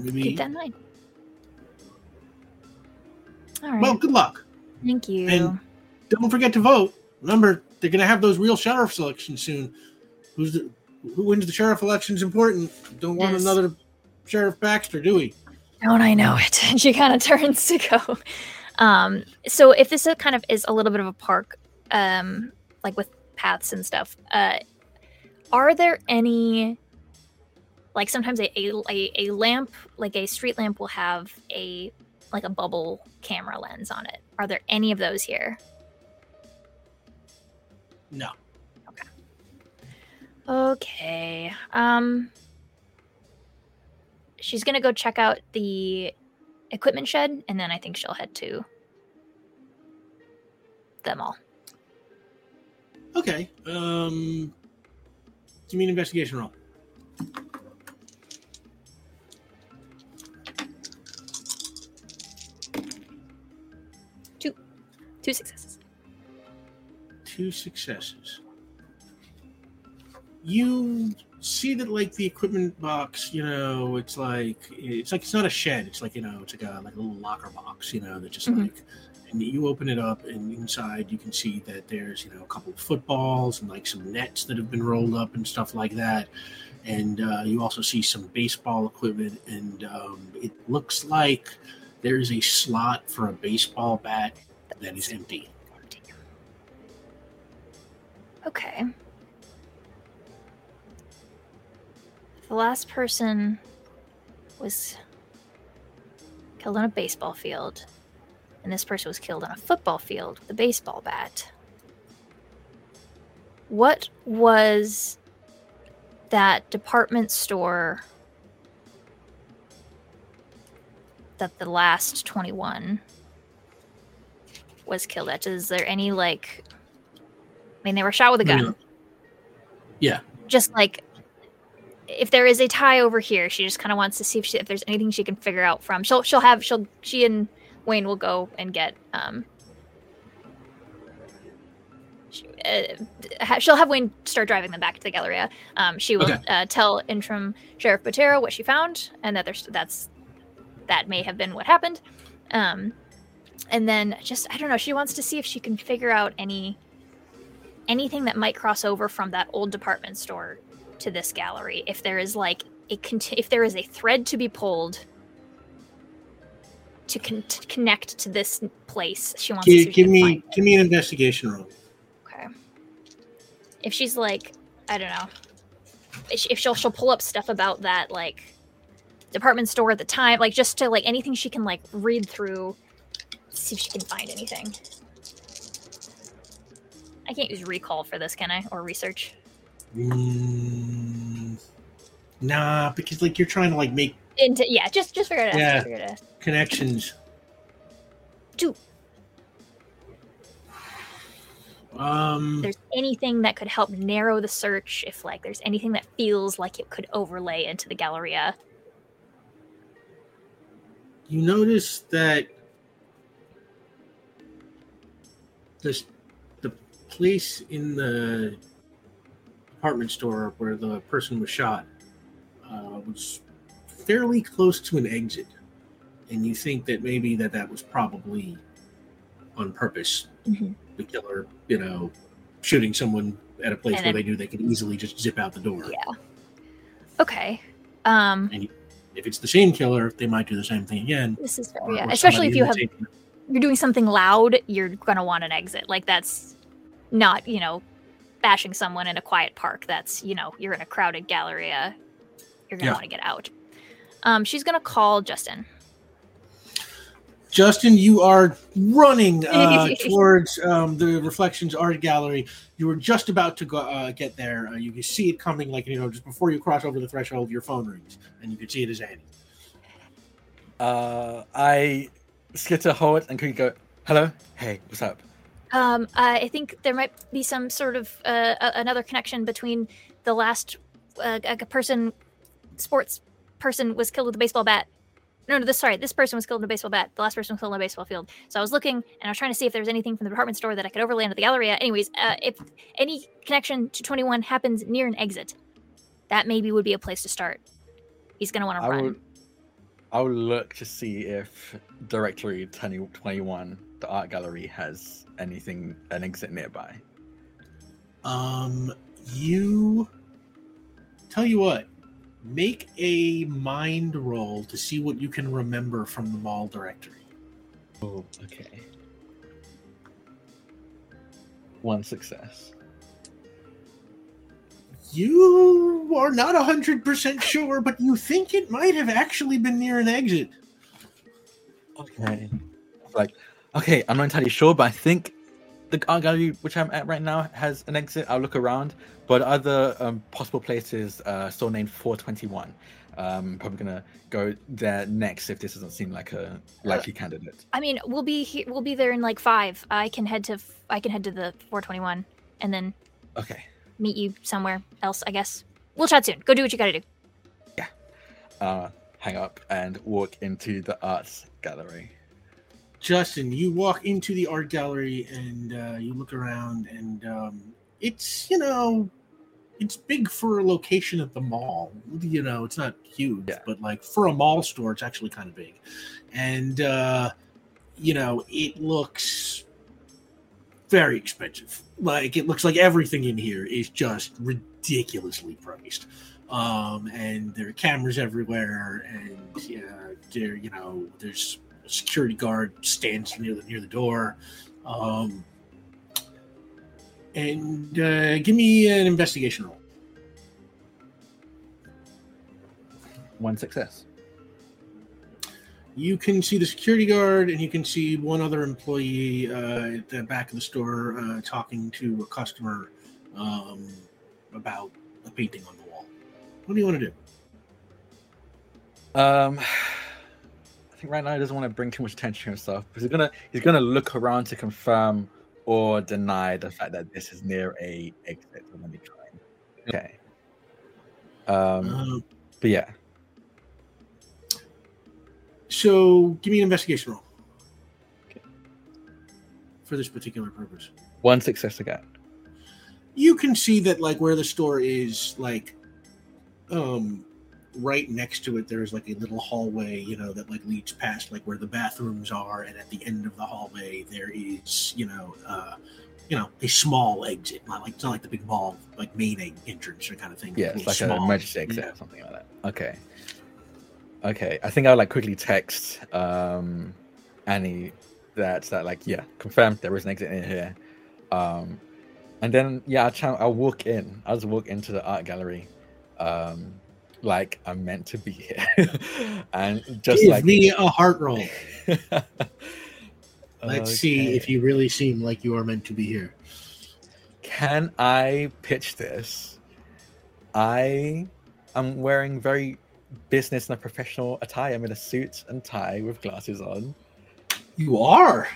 Keep that in mind. All right. Well, good luck. Thank you. and- Don't forget to vote. Remember, they're going to have those real sheriff elections soon. Who's the, who wins the sheriff election is important. Don't want Yes. another Sheriff Baxter, do we? Don't I know it? And she kind of turns to go. Um, so if this is kind of is a little bit of a park, um, like with paths and stuff, uh, are there any like sometimes a, a, a lamp like a street lamp will have a like a bubble camera lens on it are there any of those here No. okay Okay. um she's gonna go check out the equipment shed and then i think she'll head to them all Okay. Um, give me an investigation roll. Two successes Two successes. You see that like the equipment box, you know, it's like it's like it's not a shed. It's like you know, it's like a like a little locker box, you know, that just Mhm. like. And you open it up, and inside you can see that there's you know a couple of footballs and like some nets that have been rolled up and stuff like that. And uh, you also see some baseball equipment, and um, it looks like there is a slot for a baseball bat that is empty. Okay. The last person was killed on a baseball field, and this person was killed on a football field with a baseball bat. What was that department store that the last 21 was killed at? Is there any, like, I mean, they were shot with a gun no. Yeah. just like if there is a tie over here, she just kind of wants to see if, she, if there's anything she can figure out from. She'll she'll have she'll she and Wayne will go and get um. She, uh, she'll have Wayne start driving them back to the Galleria. Um, she will Okay. uh, tell interim Sheriff Botero what she found and that there's that's that may have been what happened. Um, and then just I don't know. She wants to see if she can figure out any anything that might cross over from that old department store to this gallery if there is like a cont- if there is a thread to be pulled to, con- to connect to this place she wants to see Give, if give me give me an investigation roll. okay if she's like i don't know if she'll she'll pull up stuff about that like department store at the time like just to like anything she can like read through see if she can find anything i can't use recall for this can i or research Mm, nah, because like you're trying to like make into yeah just just figure it out Yeah. figure it out connections. Two. Um, there's anything that could help narrow the search if like there's anything that feels like it could overlay into the galleria you notice that this the place in the department store where the person was shot uh, was fairly close to an exit, and you think that maybe that that was probably on purpose. Mhm. The killer, you know, shooting someone at a place And where they knew they could easily just zip out the door. Yeah. okay um If it's the same killer, they might do the same thing again. this is or- yeah especially if you have. You're doing something loud you're gonna want an exit like that's not you know bashing someone in a quiet park that's you know you're in a crowded galleria you're gonna Yeah. want to get out um she's gonna call justin Justin, you are running uh, towards um, the Reflections Art Gallery. You were just about to go uh, get there. Uh, you can see it coming, like you know, just before you cross over the threshold. Your phone rings, and you can see it as Annie. Uh, I skitter forward and quickly go, "Hello, hey, what's up?" Um, I think there might be some sort of uh, another connection between the last uh, a person, sports person was killed with a baseball bat. No, no, this sorry, this person was killed with a baseball bat. The last person was killed on a baseball field. So I was looking and I was trying to see if there was anything from the department store that I could overlay into the Galleria. Anyways, uh, if any connection to Twenty One happens near an exit, that maybe would be a place to start. He's gonna want to run. will. I will look to see if directory 20, 21, the art gallery, has anything an exit nearby. Um, you tell you what, make a mind roll to see what you can remember from the mall directory. Oh, okay. One success. You are not 100% sure, but you think it might have actually been near an exit. Okay. Like, okay, I'm not entirely sure, but I think the art gallery which I'm at right now has an exit. I'll look around, but other um, possible places uh, still named 421. Um, probably gonna go there next if this doesn't seem like a likely candidate. I mean, we'll be he- we'll be there in like five. I can head to f- I can head to the 421 and then Okay. meet you somewhere else. I guess we'll chat soon. Go do what you gotta do. Yeah. Uh, hang up and walk into the arts gallery. Justin, you walk into the art gallery and uh, you look around, and um, it's you know, it's big for a location at the mall. You know, it's not huge, Yeah. but like for a mall store, it's actually kind of big, and uh, you know, it looks very expensive. Like it looks like everything in here is just ridiculously priced. Um, and there are cameras everywhere, and yeah, there you know, there's a security guard stands near the near the door. Um, and uh, give me an investigation roll. One success. You can see the security guard, and you can see one other employee uh, at the back of the store uh, talking to a customer um, about a painting on the. What do you want to do? Um, I think right now he doesn't want to bring too much attention to himself because he's gonna he's gonna look around to confirm or deny the fact that this is near a exit. Let me try. Okay. Um, Um, but yeah, so give me an investigation roll for this particular purpose. one success again. you can see that like where the store is like um right next to it there's like a little hallway you know that like leads past like where the bathrooms are and at the end of the hallway there is you know uh you know a small exit not like it's not like the big ball like main entrance or kind of thing Yeah, a it's like small- emergency exit yeah. or something like that. Okay. Okay. I think I'll like quickly text um Annie that that like yeah, confirmed there is an exit in here. Um and then yeah, I'll, try, I'll walk in. I'll just walk into the art gallery. Um like I'm meant to be here. and just give like me a heart roll let's see if you really seem like you are meant to be here Can I pitch this? I am wearing very business and professional attire. I'm in a suit and tie with glasses on. you are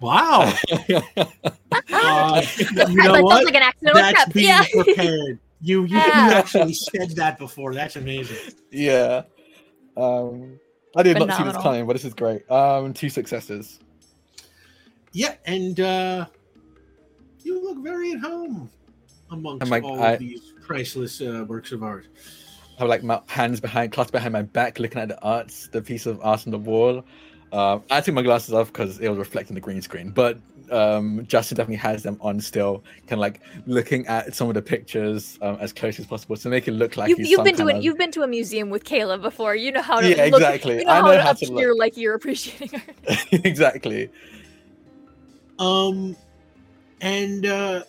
wow uh, you that know sounds what like an accidental that's trap. being Yeah. prepared. You you, Yeah. you actually said that before. That's amazing. yeah. Um, I did not see this Phenomenal. coming, but this is great. Um, two successes. Yeah, and uh you look very at home amongst like, all I- of these priceless uh, works of art. I have like my hands behind, clasped behind my back, looking at the arts, the piece of art on the wall. Um, I took my glasses off because it was reflecting the green screen, but um, Justin definitely has them on still, kind of like looking at some of the pictures um, as close as possible to make it look like You've, he's you've been to an, of- you've been to a museum with Kayla before. You know how to Yeah, look, exactly. You know I how know to how to appear like you're appreciating art. exactly. Um and uh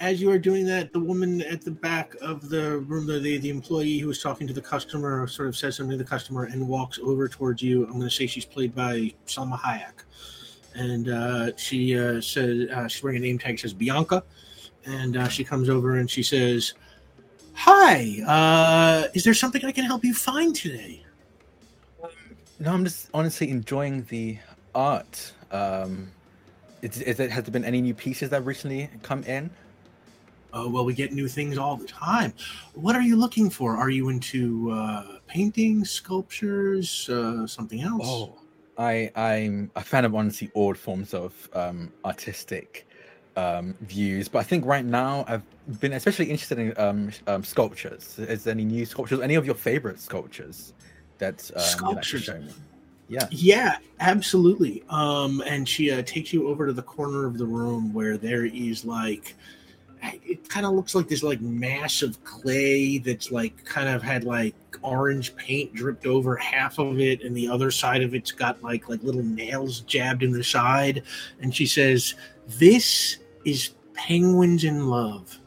as you are doing that, the woman at the back of the room, the, the, the employee who was talking to the customer, sort of says something to the customer and walks over towards you. I'm going to say she's played by Salma Hayek. And uh, she uh, says, uh, she's wearing a name tag, says Bianca. And uh, she comes over and she says, Hi, uh, is there something I can help you find today? No, I'm just honestly enjoying the art. Um, is, is it, has there been any new pieces that recently come in? Uh, well, we get new things all the time. What are you looking for? Are you into uh, paintings, sculptures, uh, something else? Oh, I I'm a fan of honestly all forms of um, artistic um, views, but I think right now I've been especially interested in um, um, sculptures. Is there any new sculptures? Any of your favorite sculptures that um, like Sculptures? me? Yeah. Yeah, absolutely. Um, and she uh, takes you over to the corner of the room where there is like it kind of looks like this like mass of clay that's like kind of had like orange paint dripped over half of it, and the other side of it's got like like little nails jabbed in the side. And she says, "This is Penguins in Love."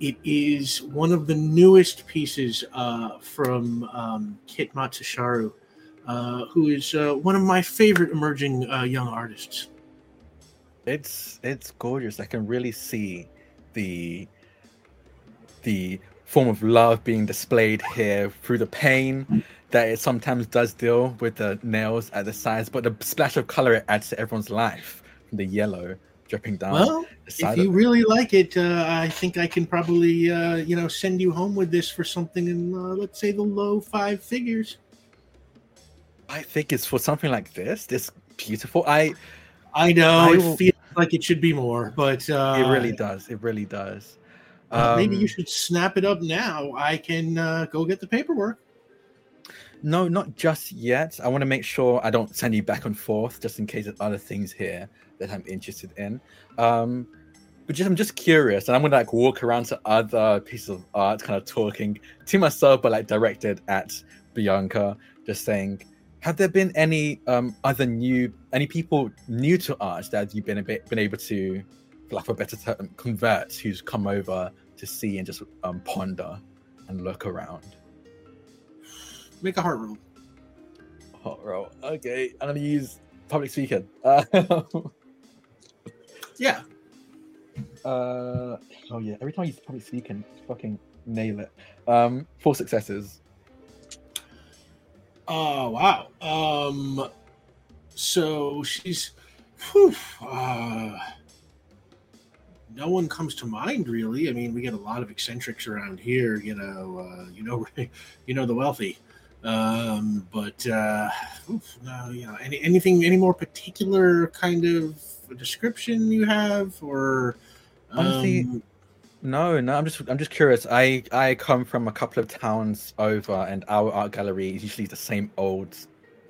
It is one of the newest pieces uh, from um, Kit Matsusharu, uh, who is uh, one of my favorite emerging uh, young artists. It's it's gorgeous. I can really see the the form of love being displayed here through the pain that it sometimes does deal with the nails at the sides, but the splash of color it adds to everyone's life. The yellow dripping down. Well, if you really like it, uh, I think I can probably, uh, you know, send you home with this for something in, uh, let's say, the low five figures. I think it's for something like this. This beautiful. I I know I it feels like it should be more, but uh, it really does. It really does. uh, maybe you Um, should snap it up now. I can uh, go get the paperwork. No, not just yet. I want to make sure I don't send you back and forth just in case there's other things here that I'm interested in. Um, but just I'm just curious, and I'm gonna like walk around to other pieces of art, kind of talking to myself, but like directed at Bianca, just saying, have there been any um other new any people new to art that you've been a bit been able to, for lack of a better term, convert who's come over to see and just um ponder and look around? Make a heart roll. Hot roll. Okay, I'm gonna use public speaking. Uh, Yeah. uh, oh yeah, every time I use public speaking, fucking nail it. Um, four successes. Oh wow. Um. So she's. Whew, uh, no one comes to mind really. I mean, we get a lot of eccentrics around here. You know. Uh, you know. You know the wealthy. Um. But uh, oof, no. You know. Any anything? Any more particular kind of description you have, or? Honestly, um, No, no, I'm just I'm just curious. I I come from a couple of towns over, and our art gallery is usually the same old.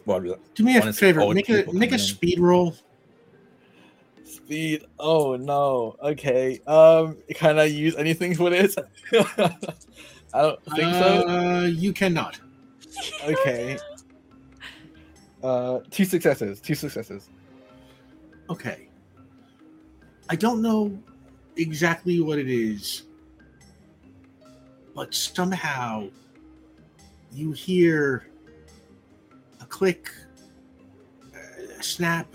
Well, do me a favor. Make a make a coming in. speed roll. speed. Oh no. Okay. Um, can I use anything for this? I don't think so. Uh, you cannot. Okay. Uh, two successes. Two successes. okay. I don't know exactly what it is, but somehow you hear a click, a snap.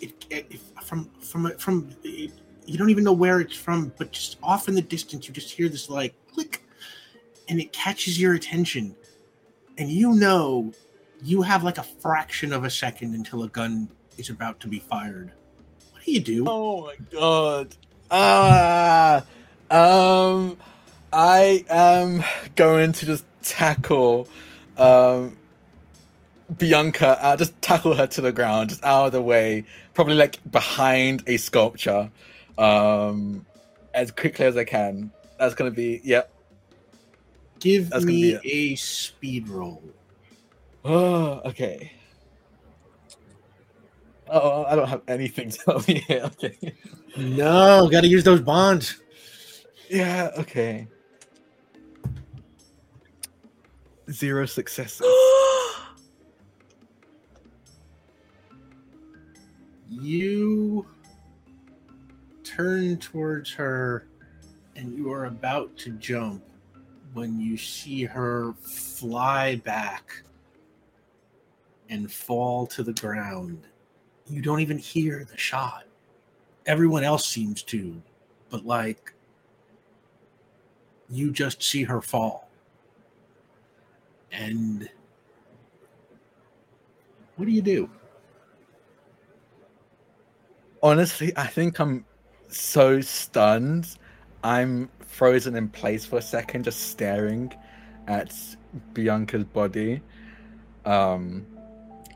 It, it, from from from it, you don't even know where it's from, but just off in the distance, you just hear this like click, and it catches your attention, and you know you have like a fraction of a second until a gun is about to be fired. What do you do? Oh my god. Ah. Um I am going to just tackle um Bianca, uh, just tackle her to the ground, just out of the way, probably like behind a sculpture, um, as quickly as I can. That's gonna be, yep. Give That's gonna me be a speed roll. Oh, okay. Oh, oh, I don't have anything to tell me. Okay. No, got to use those bonds. Yeah, okay. Zero successes. You turn towards her and you are about to jump when you see her fly back and fall to the ground. You don't even hear the shot. Everyone else seems to, but like you just see her fall. And what do you do? Honestly, I think I'm so stunned. I'm frozen in place for a second, just staring at Bianca's body. Um,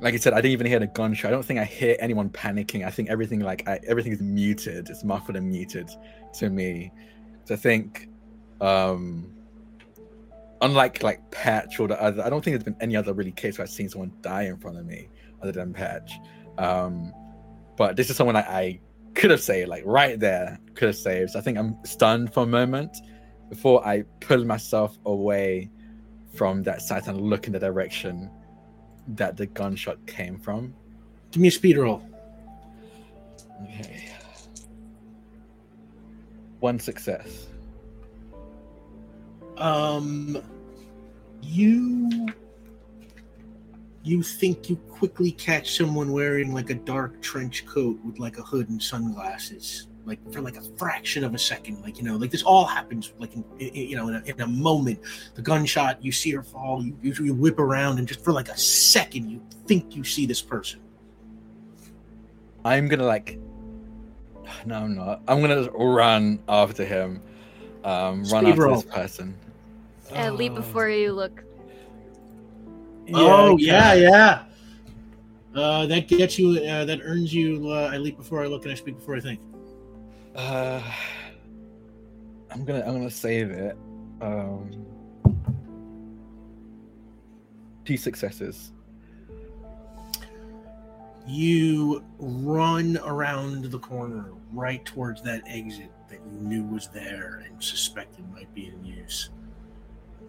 like I said, I didn't even hear the gunshot. I don't think I hear anyone panicking. I think everything like I, everything is muted. It's muffled and muted to me. So I think, um, unlike like Patch or the other, I don't think there's been any other really case where I've seen someone die in front of me other than Patch. Um, but this is someone I, I could have saved, like right there, could have saved. So I think I'm stunned for a moment before I pull myself away from that site and look in the direction that the gunshot came from. Give me a speed roll. Okay. One success. Um, you you think you quickly catch someone wearing like a dark trench coat with like a hood and sunglasses like for like a fraction of a second like you know like this all happens like in, in you know in a, in a moment the gunshot you see her fall you, you, you whip around and just for like a second you think you see this person I'm gonna like. No, I'm not. I'm gonna run after him. Um, run Speed after roll. this person. Uh, leap Oh. before you look. oh okay. yeah yeah uh, that gets you uh, that earns you uh, i leap before i look and i speak before i think Uh, I'm gonna I'm gonna save it. Um, two successes. you run around the corner right towards that exit that you knew was there and suspected might be in use.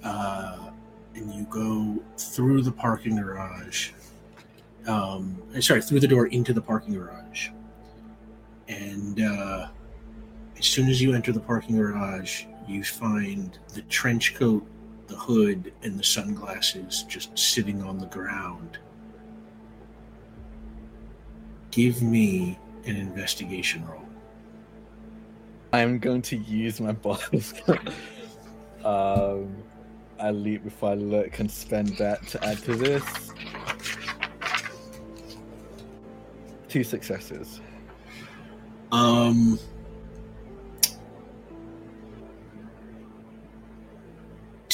Uh, and you go through the parking garage. Um, sorry, through the door into the parking garage. And uh, as soon as you enter the parking garage, you find the trench coat, the hood, and the sunglasses just sitting on the ground give me an investigation roll. I'm going to use my bonus. um, I leap before I look and spend that to add to this. Two successes. Um,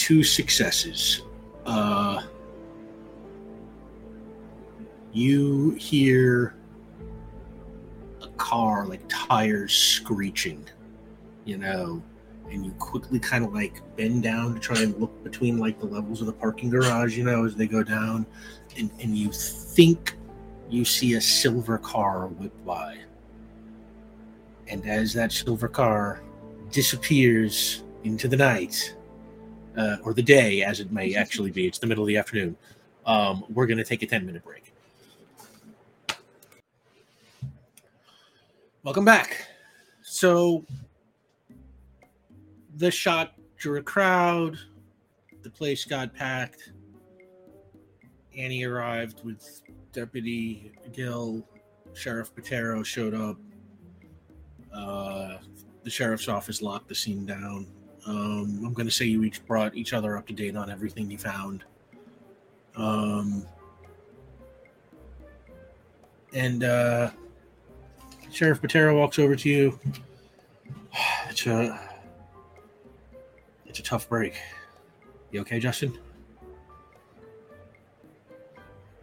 two successes. Uh, you hear a car like tires screeching, you know, and you quickly kind of like bend down to try and look between like the levels of the parking garage, you know, as they go down, and and you think you see a silver car whip by. And as that silver car disappears into the night, uh, or the day, as it may actually be, it's the middle of the afternoon, um, we're going to take a 10 minute break. Welcome back. So, the shot drew a crowd, the place got packed. Annie arrived with Deputy Gill, Sheriff Botero showed up. Uh, the sheriff's office locked the scene down. Um, I'm going to say you each brought each other up to date on everything you found. Um, and uh, Sheriff Botero walks over to you. It's a it's a tough break. You okay, Justin?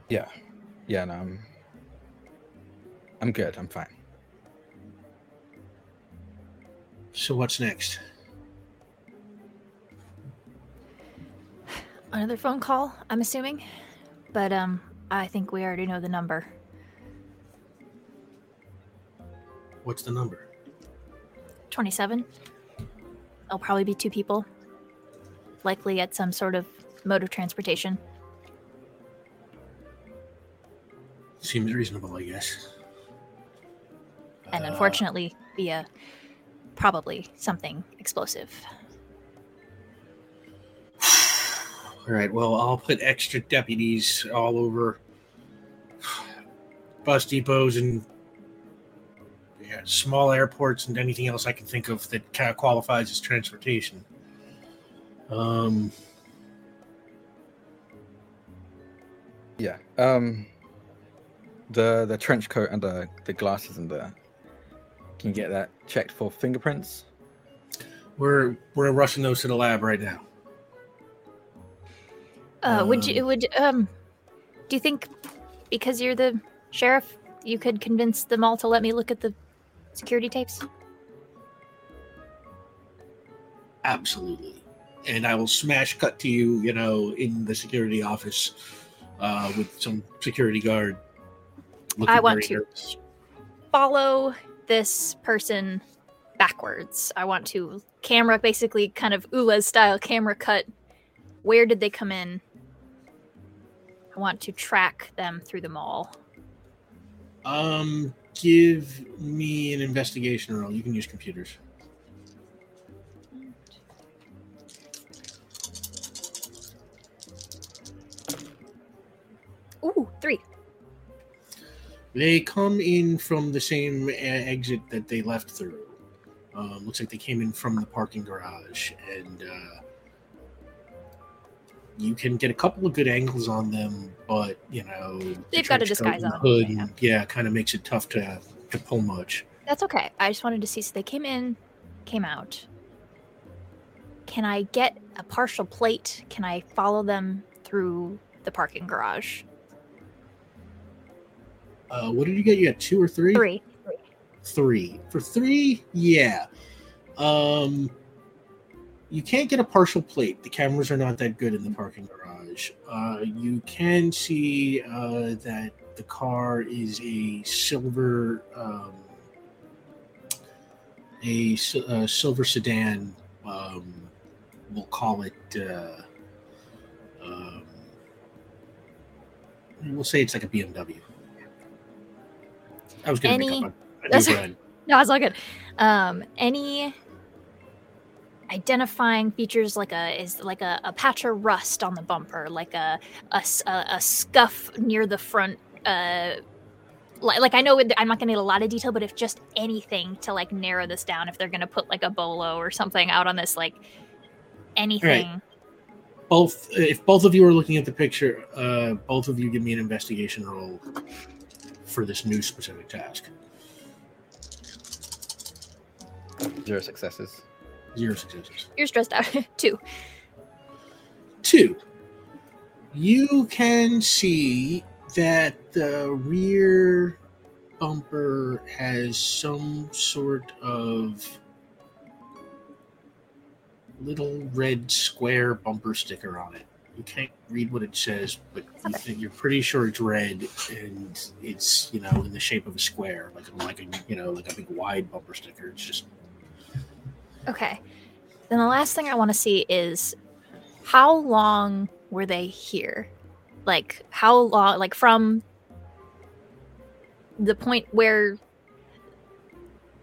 Yeah, yeah, no, I'm, I'm good. I'm fine. So what's next? Another phone call, I'm assuming. But um I think we already know the number. What's the number? 27. It'll probably be two people. Likely at some sort of mode of transportation. Seems reasonable, I guess. And Uh, unfortunately, via probably something explosive. All right. Well, I'll put extra deputies all over bus depots and yeah, small airports and anything else I can think of that kind of qualifies as transportation. Um, Yeah. Um, the the trench coat and the the glasses and the. Can you get that checked for fingerprints? we're we're rushing those to the lab right now. Uh, would you Um, would um do you think because you're the sheriff you could convince them all to let me look at the security tapes? Absolutely. And I will smash cut to you, you know, in the security office uh, with some security guard. I want to. nervous. Follow this person backwards. I want to camera basically kind of Ula's style camera cut. Where did they come in? I want to track them through the mall. Um, give me an investigation roll. You can use computers. Ooh, three. They come in from the same uh, exit that they left through. Um, looks like they came in from the parking garage, and uh, you can get a couple of good angles on them, but you know They've got a disguise on, Hood, yeah. and- yeah, kind of makes it tough to to pull much. That's okay. I just wanted to see. So they came in, came out. Can I get a partial plate? Can I follow them through the parking garage? Uh, what did you get? You got two or three? Three. Three. For three, yeah. Um, you can't get a partial plate. The cameras are not that good in the parking garage. Uh, you can see uh, that the car is a silver, um, a uh, silver sedan. Um, we'll call it. Uh, um, we'll say it's like a BMW. I was going to make up a, a That's- new brand. No, it's all good. Um, any identifying features like a is like a, a patch of rust on the bumper, like a a scuff near the front. Uh, like, like I know I'm not gonna need a lot of detail, but if just anything to like narrow this down, if they're gonna put like a bolo or something out on this, like anything. both if both of you are looking at the picture uh both of you give me an investigation roll for this new specific task Zero successes. Zero successes You're stressed out too. two you can see that the rear bumper has some sort of little red square bumper sticker on it. You can't read what it says but you think, you're pretty sure it's red and it's you know in the shape of a square like a, like a you know like a big wide bumper sticker. It's just Okay. Then the last thing I want to see is how long were they here? Like how long like from the point where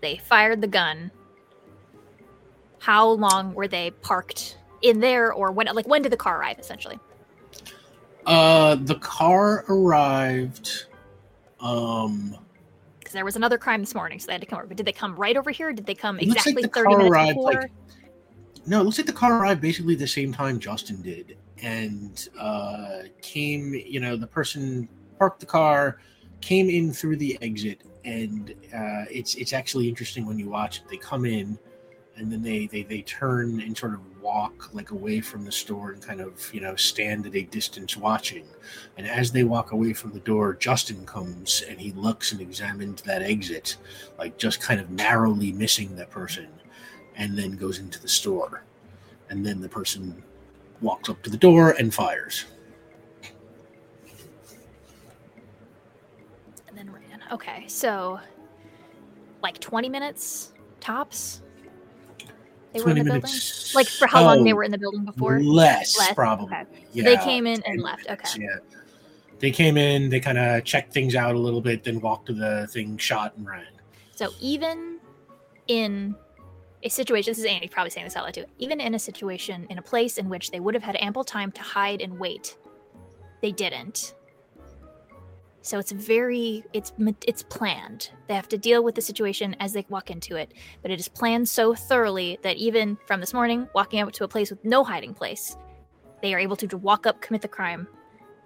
they fired the gun how long were they parked in there or when like when did the car arrive essentially? uh the car arrived um Because there was another crime this morning, so they had to come over. But did they come right over here? Did they come It like exactly the 30 minutes arrived, before? like, No, it looks like the car arrived basically the same time Justin did, and uh, came. You know, the person parked the car, came in through the exit, and uh, it's it's actually interesting when you watch it. They come in, and then they they they turn and sort of walk like away from the store and kind of you know stand at a distance watching. And as they walk away from the door, Justin comes and he looks and examines that exit, like just kind of narrowly missing that person and then goes into the store. And then the person walks up to the door and fires. and then ran. Okay, so like 20 minutes tops? They were in 20 the building? Like for how long they Oh, were in the building before? Less, Less? probably. Okay. Yeah, they came in and left. minutes, Okay. Yeah. They came in, they kind of checked things out a little bit, then walked to the thing, shot, and ran. So even in a situation, this is Annie probably saying this out loud too. Even in a situation in a place in which they would have had ample time to hide and wait, they didn't. So it's very it's it's planned. They have to deal with the situation as they walk into it, but it is planned so thoroughly that even from this morning, walking out to a place with no hiding place, they are able to walk up, commit the crime,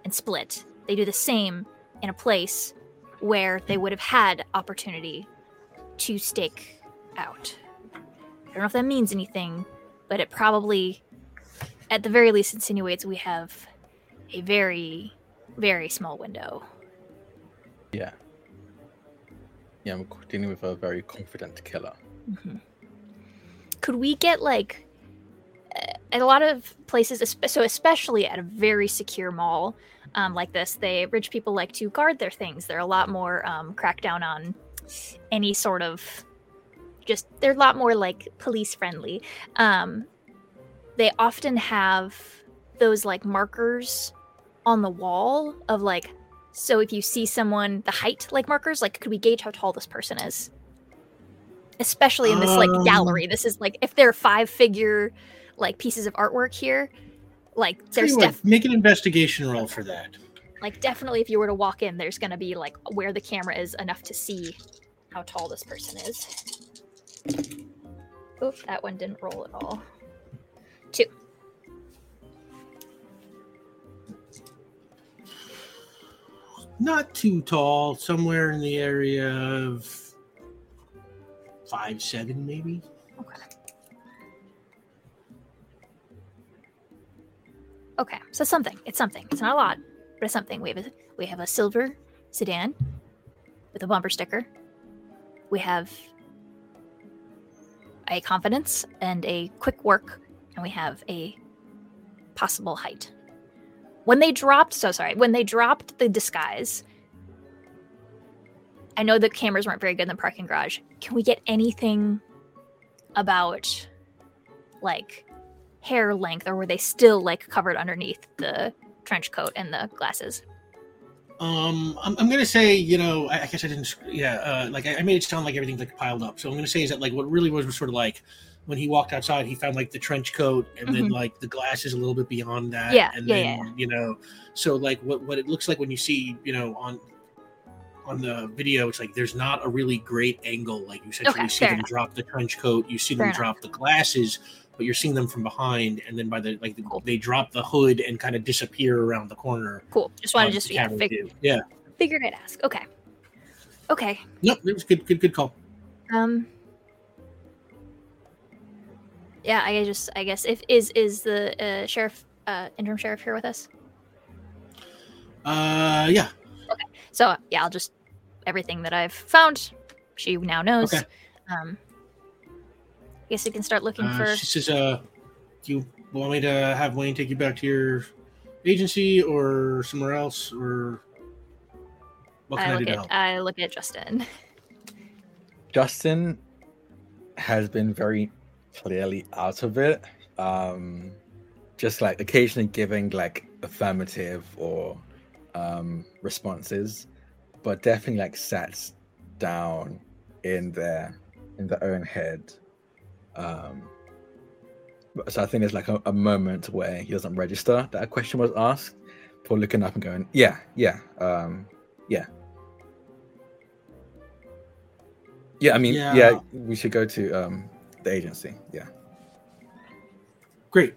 and split. They do the same in a place where they would have had opportunity to stake out. I don't know if that means anything, but it probably, at the very least, insinuates we have a very, very small window. Yeah. Yeah, I'm dealing with a very confident killer. Mhm. Could we get like at a lot of places, so especially at a very secure mall um, like this, they rich people like to guard their things. They're a lot more um, cracked down on any sort of just they're a lot more like police friendly. Um, they often have those like markers on the wall of like so if you see someone the height like markers like could we gauge how tall this person is? Especially in this like Um. gallery this is like if there are five figure like pieces of artwork here like there's you def- make an investigation roll for that. like definitely if you were to walk in there's going to be like where the camera is enough to see how tall this person is. Oof that one didn't roll at all. Two Not too tall, somewhere in the area of five seven, maybe. okay. Okay so something it's something. It's not a lot but it's something. We have a we have a silver sedan with a bumper sticker. We have a confidence and a quick work and we have a possible height when they dropped so sorry when they dropped the disguise i know the cameras weren't very good in the parking garage can we get anything about like hair length or were they still like covered underneath the trench coat and the glasses Um, I'm, I'm gonna say, you know, I, I guess I didn't. Yeah, uh, like I, I made it sound like everything's like piled up. So I'm gonna say is that like what really was was sort of like when he walked outside, he found like the trench coat and then Mhm. like the glasses a little bit beyond that. Yeah, and yeah, then, yeah, You know, so like what what it looks like when you see, you know, on on the video, it's like there's not a really great angle. Like you essentially Okay, see them enough. drop the trench coat, you see Fair them enough. drop the glasses, but you're seeing them from behind, and then by the like the, Cool. they drop the hood and kind of disappear around the corner. cool just wanted to just yeah, fig- yeah. figured i'd ask okay okay Nope, it was good, good, good call. um yeah i just i guess if is is the uh, sheriff uh interim sheriff here with us Uh, yeah. Okay. so yeah i'll just everything that i've found she now knows Okay. um I guess we can start looking Uh, for She says, "Uh, do you want me to have Wayne take you back to your agency or somewhere else, or what can I I, do look to at help?" I look at Justin. Justin has been very clearly out of it. Um, just like occasionally giving like affirmative or um, responses, but definitely like sat down in their in their own head. Um, so I think there's like a, a moment where he doesn't register that a question was asked, for looking up and going, "Yeah, yeah, um, yeah." Yeah, I mean, yeah. Yeah. we should go to um, the agency. Yeah. Great.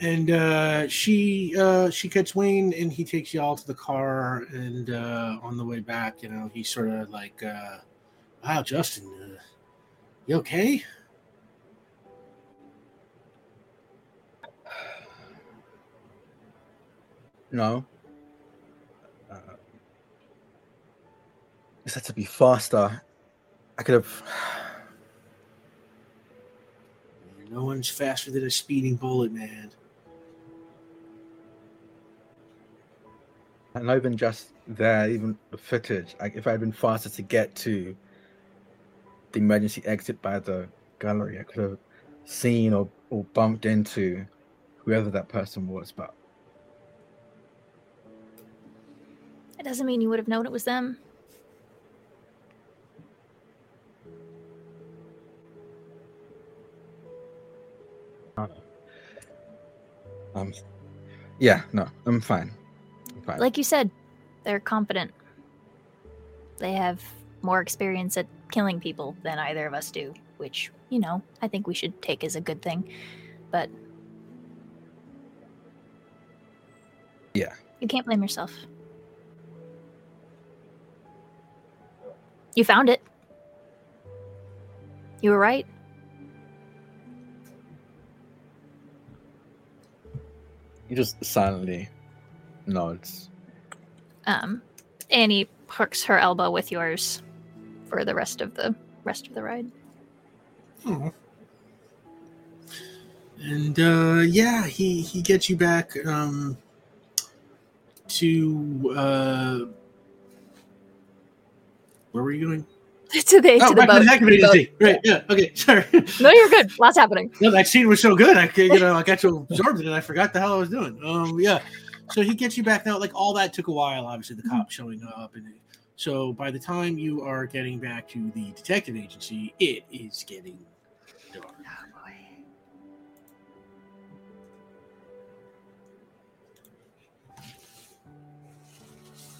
And uh, she uh, she gets Wayne, and he takes y'all to the car. And uh, on the way back, you know, he's sort of like, uh, "Wow, Justin, uh, you okay?" No. Uh, just had to be faster. I could have. No one's faster than a speeding bullet, man. And not even just there, even the footage. Like if I had been faster to get to the emergency exit by the gallery, I could have seen or, or bumped into whoever that person was. But It doesn't mean you would have known it was them. Um, yeah, no, I'm fine. I'm fine. Like you said, they're competent. They have more experience at killing people than either of us do, which, you know, I think we should take as a good thing. But Yeah. You can't blame yourself. You found it. You were right. He just silently nods. Um, Annie hooks her elbow with yours for the rest of the rest of the ride. Aw. And uh, yeah, he he gets you back um, to uh, where were you going? to the, Oh, to the back to the boat. agency. Right. Yeah. Okay. Sorry. No, you're good. Lots happening. No, that scene was so good. I you know, I got so absorbed in it, I forgot the hell I was doing. Um, yeah. So he gets you back now. Like all that took a while. Obviously, the cop showing up, and so by the time you are getting back to the detective agency, it is getting dark. Oh.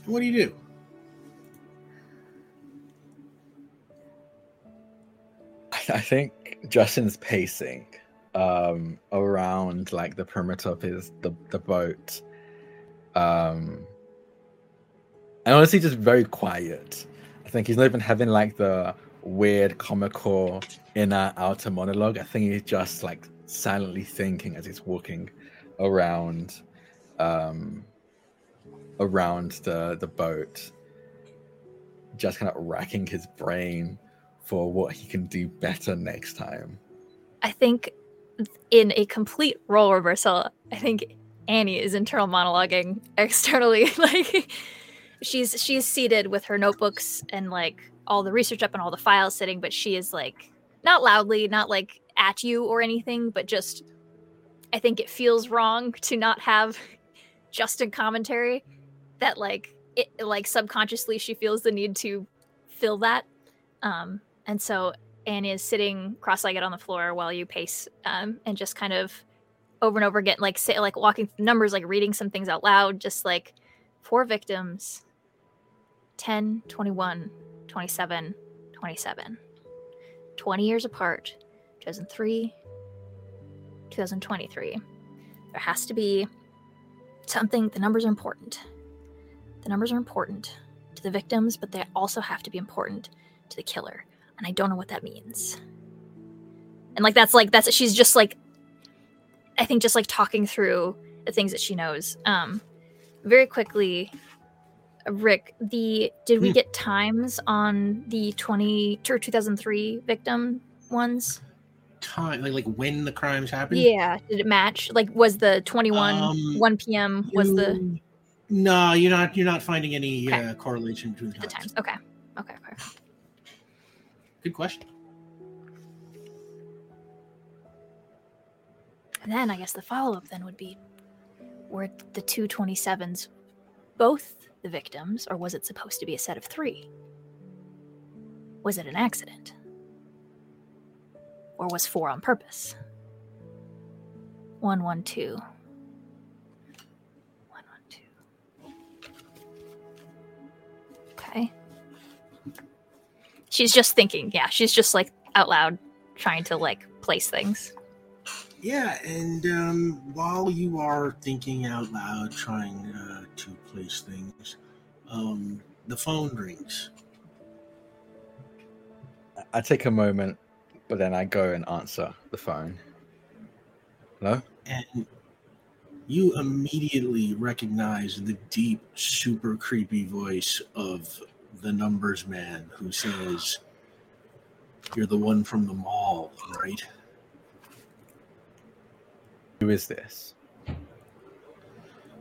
What do you do? I think Justin's pacing um around like the perimeter of his the, the boat. Um and honestly just very quiet. I think he's not even having like the weird comical inner outer monologue. I think he's just like silently thinking as he's walking around um around the the boat just kind of racking his brain for what he can do better next time. I think in a complete role reversal, I think Annie is internal monologuing externally. like she's she's seated with her notebooks and like all the research up and all the files sitting, but she is like not loudly, not like at you or anything, but just I think it feels wrong to not have Justin commentary that like it like subconsciously she feels the need to fill that. Um and so Annie is sitting cross-legged on the floor while you pace um, and just kind of over and over again like say like walking numbers like reading some things out loud just like four victims 10 21 27 27 20 years apart 2003 2023 there has to be something. The numbers are important. The numbers are important to the victims but they also have to be important to the killer and I don't know what that means. And like that's like that's she's just like I think just like talking through the things that she knows. Um very quickly Rick, the did we Hmm. get times on the 20 or 2003 victim ones? Time, like, like when the crimes happened. Yeah, did it match? Like was the 21 Um, 1 p.m. was the No, you're not. You're not finding any Okay. uh, correlation between the the times. times. Okay. Okay, okay. Good question. And then I guess the follow up then would be were the two 27s both the victims, or was it supposed to be a set of three? Was it an accident? Or was four on purpose? One, one, two. She's just thinking. Yeah, she's just like out loud trying to like place things. Yeah, and um, while you are thinking out loud, trying uh, to place things, um, the phone rings. I take a moment, but then I go and answer the phone. Hello? and you immediately recognize the deep, super creepy voice of the numbers man who says, You're the one from the mall, right? Who is this?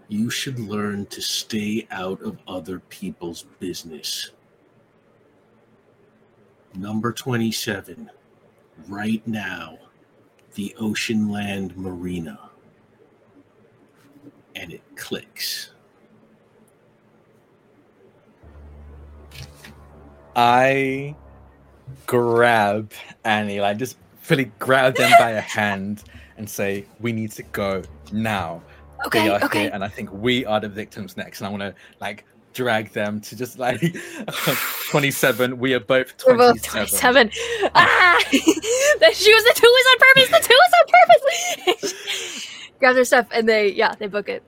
You should learn to stay out of other people's business. Number 27, right now, the Oceanland Marina. And it clicks. I grab Annie, like just fully grab them by a hand and say, "We need to go now. Okay, they are okay. here, and I think we are the victims next." And I want to like drag them to just like twenty-seven. We are both 27. We're both twenty-seven. Ah! the, she was the two was on purpose. The two was on purpose. Grab their stuff and they, yeah, they book it.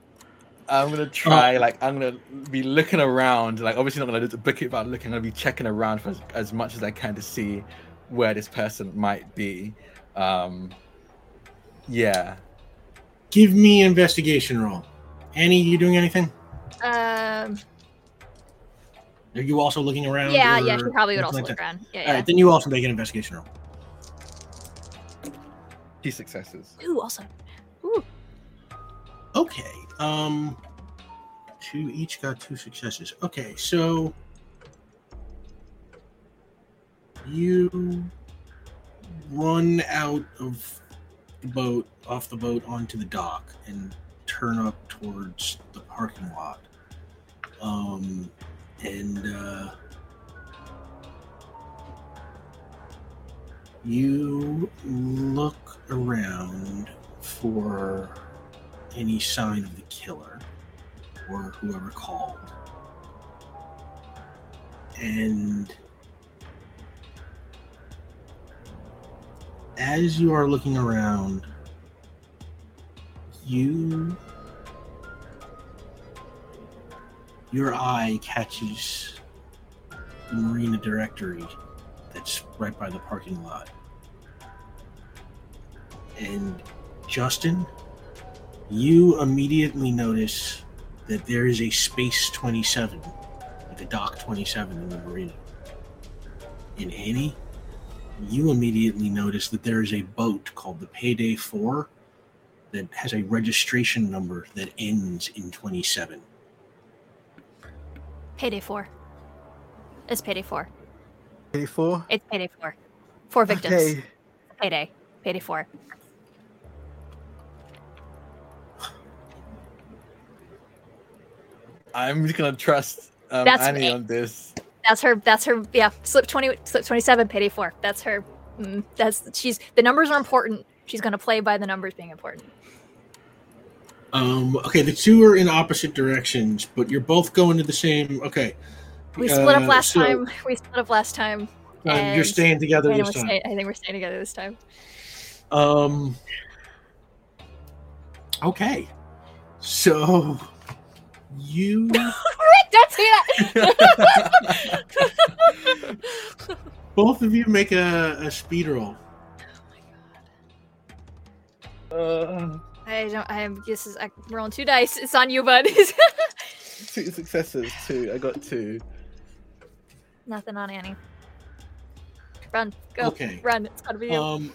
I'm gonna try, like, I'm gonna be looking around, like, obviously not gonna book it, but looking, I'm gonna be checking around for as, as much as I can to see where this person might be. Um, yeah, Give me investigation roll. Annie, you doing anything? Um, Are you also looking around? yeah, yeah, or she probably would also anything like look that? around. Yeah, All yeah. right, then you also make an investigation roll. two successes. Ooh, also. Ooh. Okay. Um two each got two successes. Okay, so you run out of the boat, off the boat onto the dock, and turn up towards the parking lot. Um, and uh, you look around for any sign of the killer or whoever called. And as you are looking around, you your eye catches the marina directory that's right by the parking lot. And Justin, you immediately notice that there is a space 27, like a dock 27 in the marina. And Annie, you immediately notice that there is a boat called the Payday 4 that has a registration number that ends in 27. Payday four. It's payday four. Pay four. It's payday four. Four victims. Okay. Payday. Payday four. I'm just gonna trust um, That's Annie me. on this. That's her. That's her. Yeah. Slip twenty. Slip twenty-seven. Payday four. That's her. Mm, that's she's. The numbers are important. She's gonna play by the numbers being important. Um, okay, the two are in opposite directions, but you're both going to the same. Okay. We split Uh, up last so, time. We split up last time. uh, you're staying together this time. stay- I think we're staying together this time. Um. Okay. So you Don't say that. both of you make a, a speed roll. Oh my god. Uh, I don't. I am. This is. I'm rolling two dice. It's on you, bud. two successes. Two. I got two. Nothing on Annie. Run. Go. Okay. Run. It's gotta be you. Um,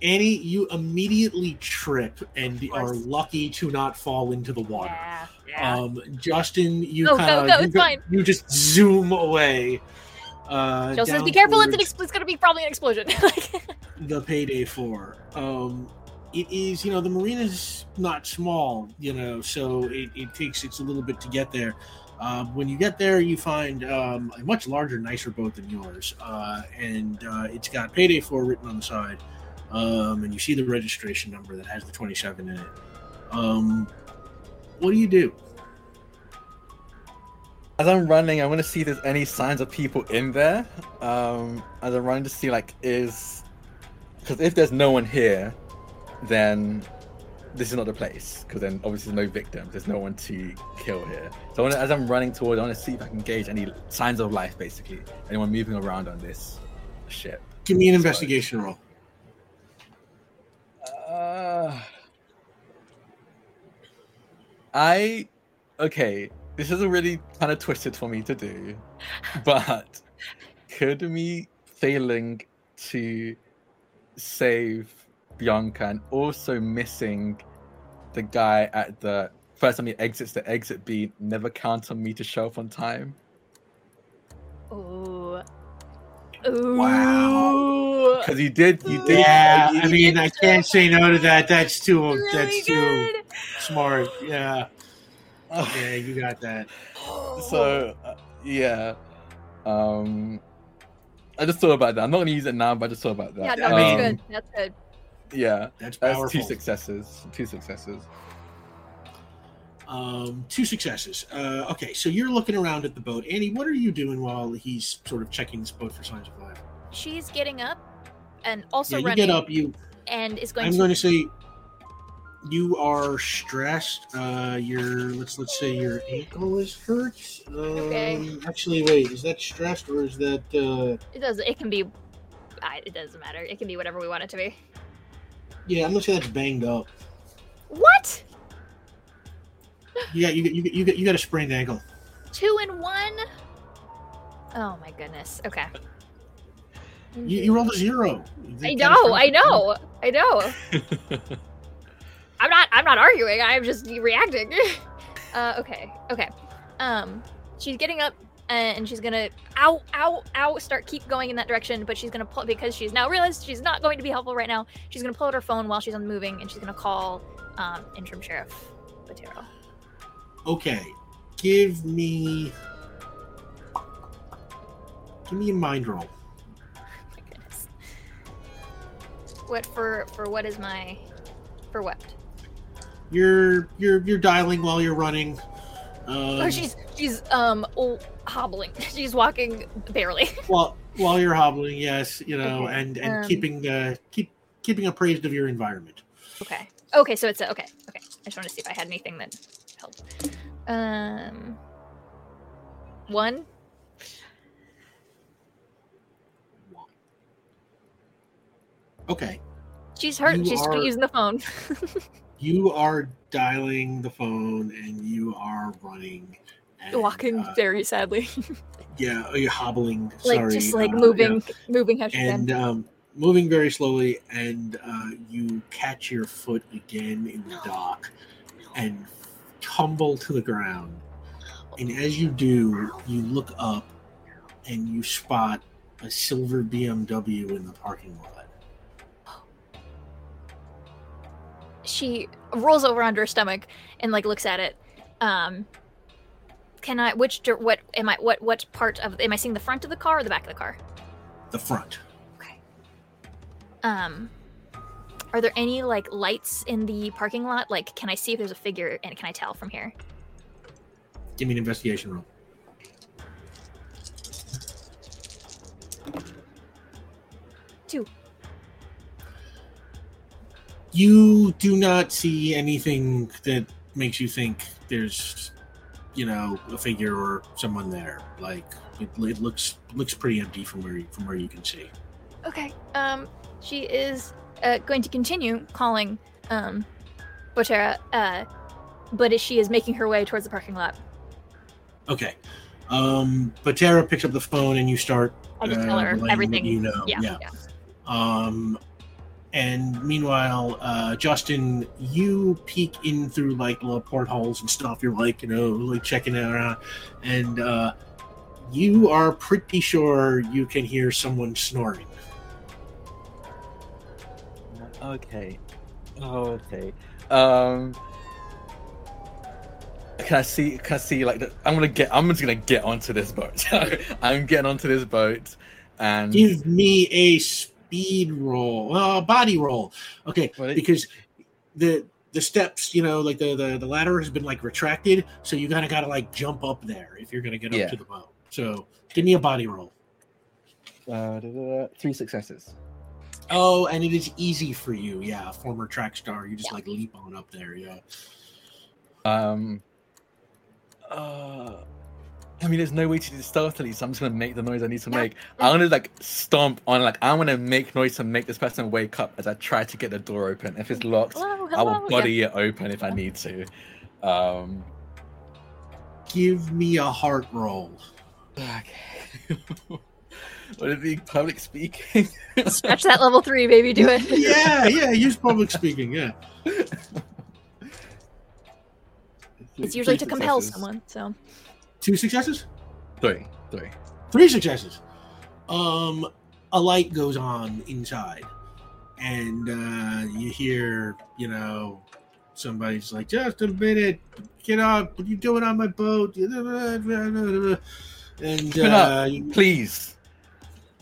Annie, you immediately trip and are lucky to not fall into the water. yeah. Yeah. Um, Justin, you Go, go, kind of go, you, it's go- fine. you just zoom away. Uh, Jill says, "Be careful! It's an. towards- Ex- it's gonna be probably an explosion." the payday four. Um, it is, you know, the marina's not small, you know, so it, it takes it's a little bit to get there. Um, when you get there, you find um, a much larger, nicer boat than yours, uh, and uh, it's got payday four written on the side, um, and you see the registration number that has the twenty-seven in it. What do you do? As I'm running, I want to see if there's any signs of people in there. Um, as I'm running to see like is because if there's no one here, then this is not the place. Because then obviously there's no victims. There's no one to kill here. So I wanna, as I'm running towards, I want to see if I can gauge any signs of life, basically. Anyone moving around on this ship. Give me an investigation roll. Uh, I okay. This is a really kind of twisted for me to do, but could me failing to save Bianca and also missing the guy at the first time he exits the exit B never count on me to show up on time? Ooh. Ooh. Wow. Because you did, you did. Yeah, you- I mean, I can't say no to that. That's too. Really that's too smart. Yeah, yeah, you got that. so uh, yeah um i just thought about that i'm not gonna use it now but i just thought about Yeah, that no, I that's good. That's good. yeah That's that's two successes two successes Um, two successes. Uh, okay, so you're looking around at the boat, Annie. What are you doing while he's sort of checking this boat for signs of life? She's getting up and also yeah, you running get up. You. and is going I'm to. going to say you are stressed. Uh, your let's let's say your ankle is hurt. Um, Okay. Actually, wait, is that stressed or is that? Uh, It does. It can be. I, it doesn't matter. It can be whatever we want it to be. yeah, I'm gonna say that's banged up. What? Got you got you you you got a sprained ankle. Two and one? Oh my goodness. Okay. You, you rolled a zero. I know. I know. I know. I'm not. I'm not arguing. I'm just reacting. uh, okay. Okay. Um, she's getting up and she's gonna ow ow ow start keep going in that direction but she's gonna pull because she's now realized she's not going to be helpful right now she's gonna pull out her phone while she's on moving and she's gonna call um, interim sheriff Botero. Okay, give me give me a mind roll. my goodness what for for what is my for what You're you're you're dialing while you're running. Um, oh she's she's um oh, hobbling she's walking barely while while you're hobbling, yes, you know, Okay, and and um, keeping uh keep keeping appraised of your environment. Okay. Okay, so it's a, okay. Okay. I just want to see if I had anything that helped. Um, one. Okay, She's hurt. You She's are- using the phone. you are dialing the phone and you are running. And, Walking uh, very sadly, yeah, you're hobbling. like sorry, just like uh, moving, yeah. moving how she and um, moving very slowly, and uh, you catch your foot again in the dock and tumble to the ground. And as you do, you look up and you spot a silver BMW in the parking lot. She rolls over onto her stomach and like looks at it. Um, can I? Which? What am I? What? What part of? Am I seeing the front of the car or the back of the car? The front. Okay. Um, are there any like lights in the parking lot? Like, can I see if there's a figure and can I tell from here? Give me an investigation roll. Two. You do not see anything that makes you think there's, you know, a figure or someone there. Like it, it looks looks pretty empty from where you, from where you can see. Okay. Um, she is uh, going to continue calling um, Botero, uh, but as she is making her way towards the parking lot, Okay. Um, Botero picks up the phone and you start. I just uh, tell her everything. You know. yeah, yeah. yeah. Um, and meanwhile, uh, Justin, you peek in through like little portholes and stuff. You're like, you know, like checking it around, and uh, you are pretty sure you can hear someone snoring. Okay. Okay. Um. Can I see? Can I see? Like, the, I'm gonna get. I'm just gonna get onto this boat. I'm getting onto this boat, and Give me a speed roll, uh, body roll. Okay, Well, it- because the the steps, you know, like the the, the ladder has been like retracted, so you gotta gotta like jump up there if you're gonna get up Yeah. to the boat. So give me a body roll. uh, da, da, da, three successes. Oh, and it is easy for you, yeah. Former track star, you just like leap on up there, yeah. Um. Uh. I mean, there's no way to do this stealthily, so I'm just gonna make the noise I need to make. I'm gonna like stomp on, like I'm gonna make noise to make this person wake up as I try to get the door open. If it's locked, Hello, I hello. will Yeah. body it open if I need to. Um. Give me a heart roll. Okay. Would it be public speaking? Scratch that level three, baby. Do it. yeah, yeah, use public speaking, yeah. It's usually to compel successes. someone. So Two successes? Three, three. Three successes. Um, a light goes on inside, and uh, you hear, you know, somebody's like, "Just a minute, get up! What are you doing on my boat?" And Open up. uh, you- Please.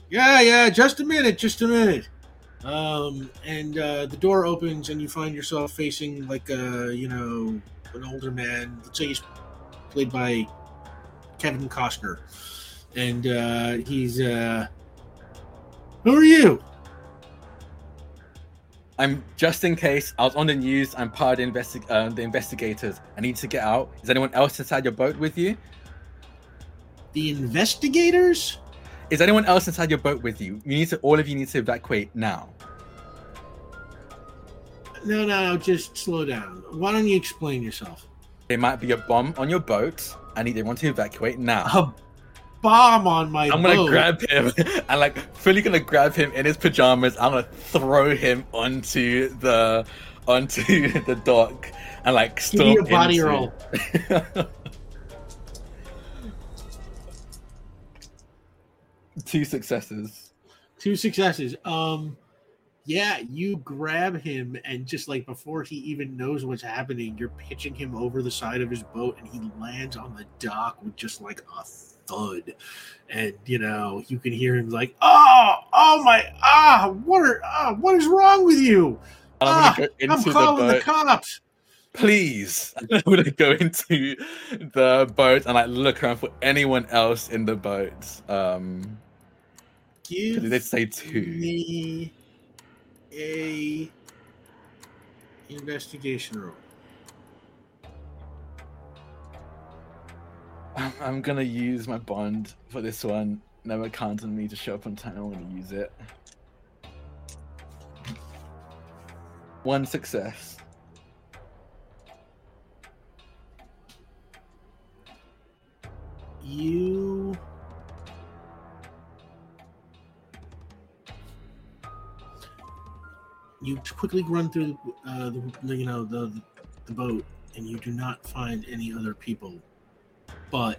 Yeah, yeah, just a minute, just a minute. Um, and uh, the door opens, and you find yourself facing like a, you know, an older man. Let's say he's played by Kevin Costner, and uh, he's. Uh, Who are you? I'm Justin Case. I was on the news. I'm part of the, investi- uh, the investigators. I need to get out. Is anyone else inside your boat with you? The investigators? Is anyone else inside your boat with you? You need to. All of you need to evacuate now. No, no, no. Just slow down. Why don't you explain yourself? There might be a bomb on your boat. I need everyone to evacuate now. A bomb on my boat. I'm gonna boat. grab him I'm like fully gonna grab him in his pajamas. I'm gonna throw him onto the onto the dock and like Give me a body into- roll. Two successes. Two successes. Um, yeah, you grab him and just like before he even knows what's happening, you're pitching him over the side of his boat, and he lands on the dock with just like a thud, and you know you can hear him like, "Oh, oh my, ah, what are, ah, what is wrong with you? Ah, I'm gonna I'm into the calling the cops." Please, I'm gonna go into the boat and like look around for anyone else in the boat. Um, Give did they say two? me a investigation roll. I'm, I'm gonna use my bond for this one. Never count on me to show up on time. I'm gonna use it. One success. You you quickly run through uh, the you know the the boat, and you do not find any other people, but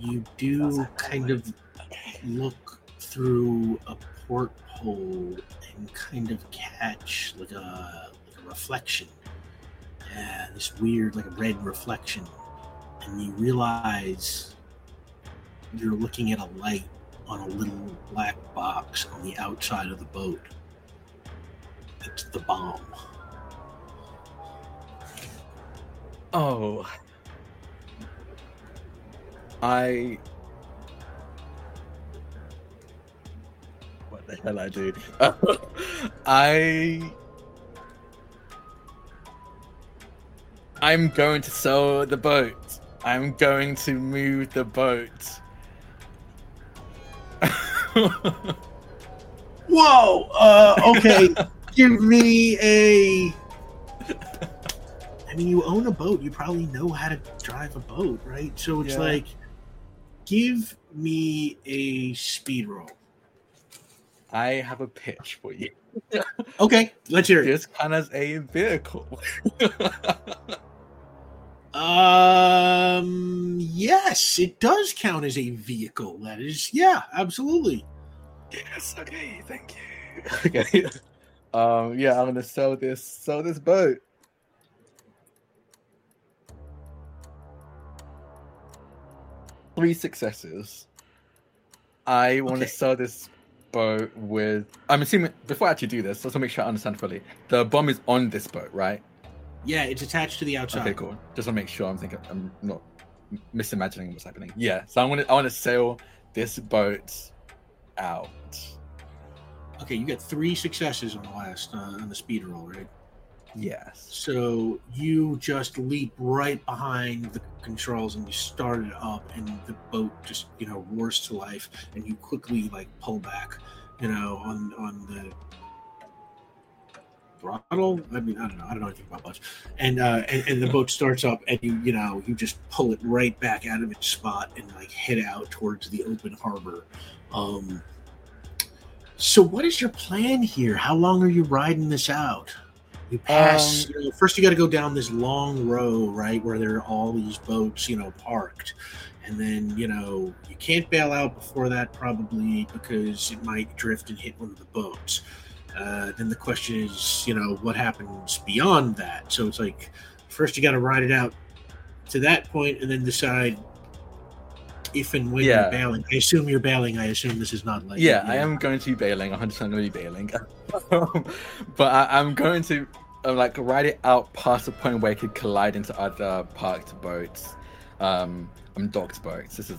you do kind of look through a porthole and kind of catch like a like a reflection, uh, this weird like a red reflection, and you realize you're looking at a light on a little black box on the outside of the boat. It's the bomb. Oh. I. What the hell I do? I. I'm going to sell the boat. I'm going to move the boat. Whoa! Uh, okay, give me a. I mean, you own a boat. You probably know how to drive a boat, right? So it's Yeah. like, give me a speed roll. I have a pitch for you. Okay, let's hear it. This kind of a vehicle. Um, yes, it does count as a vehicle. That is, yeah, absolutely. Yes. Okay. Thank you. Okay. Um. Yeah. I'm gonna sell this. Sell this boat. Three successes. I want to Okay. sell this boat with. I'm assuming before I actually do this, let's make sure I understand fully. The bomb is on this boat, right? Yeah, it's attached to the outside. Okay, cool. Just to make sure I'm thinking I'm not misimagining what's happening. Yeah. So I want to. I want to sail this boat out. Okay, you got three successes on the last uh, on the speed roll, right? Yes. So you just leap right behind the controls and you start it up, and the boat just you know roars to life, and you quickly like pull back, you know, on on the throttle. I mean, I don't know. I don't know anything about boats, and uh, and, and the boat starts up, and you you know you just pull it right back out of its spot and like head out towards the open harbor. Um, so what is your plan here? How long are you riding this out? You pass. Um, you know, first, you got to go down this long row, right, where there are all these boats, you know, parked, and then you know you can't bail out before that probably because it might drift and hit one of the boats. Uh, then the question is, you know, what happens beyond that? So it's like first you got to ride it out to that point, and then decide if and when Yeah. you're bailing. I assume you're bailing. I assume this is not like Yeah, you I am going to be bailing. 100 percent going to be bailing, but I, I'm going to like ride it out past the point where it could collide into other parked boats. Um, I'm docked boats. This is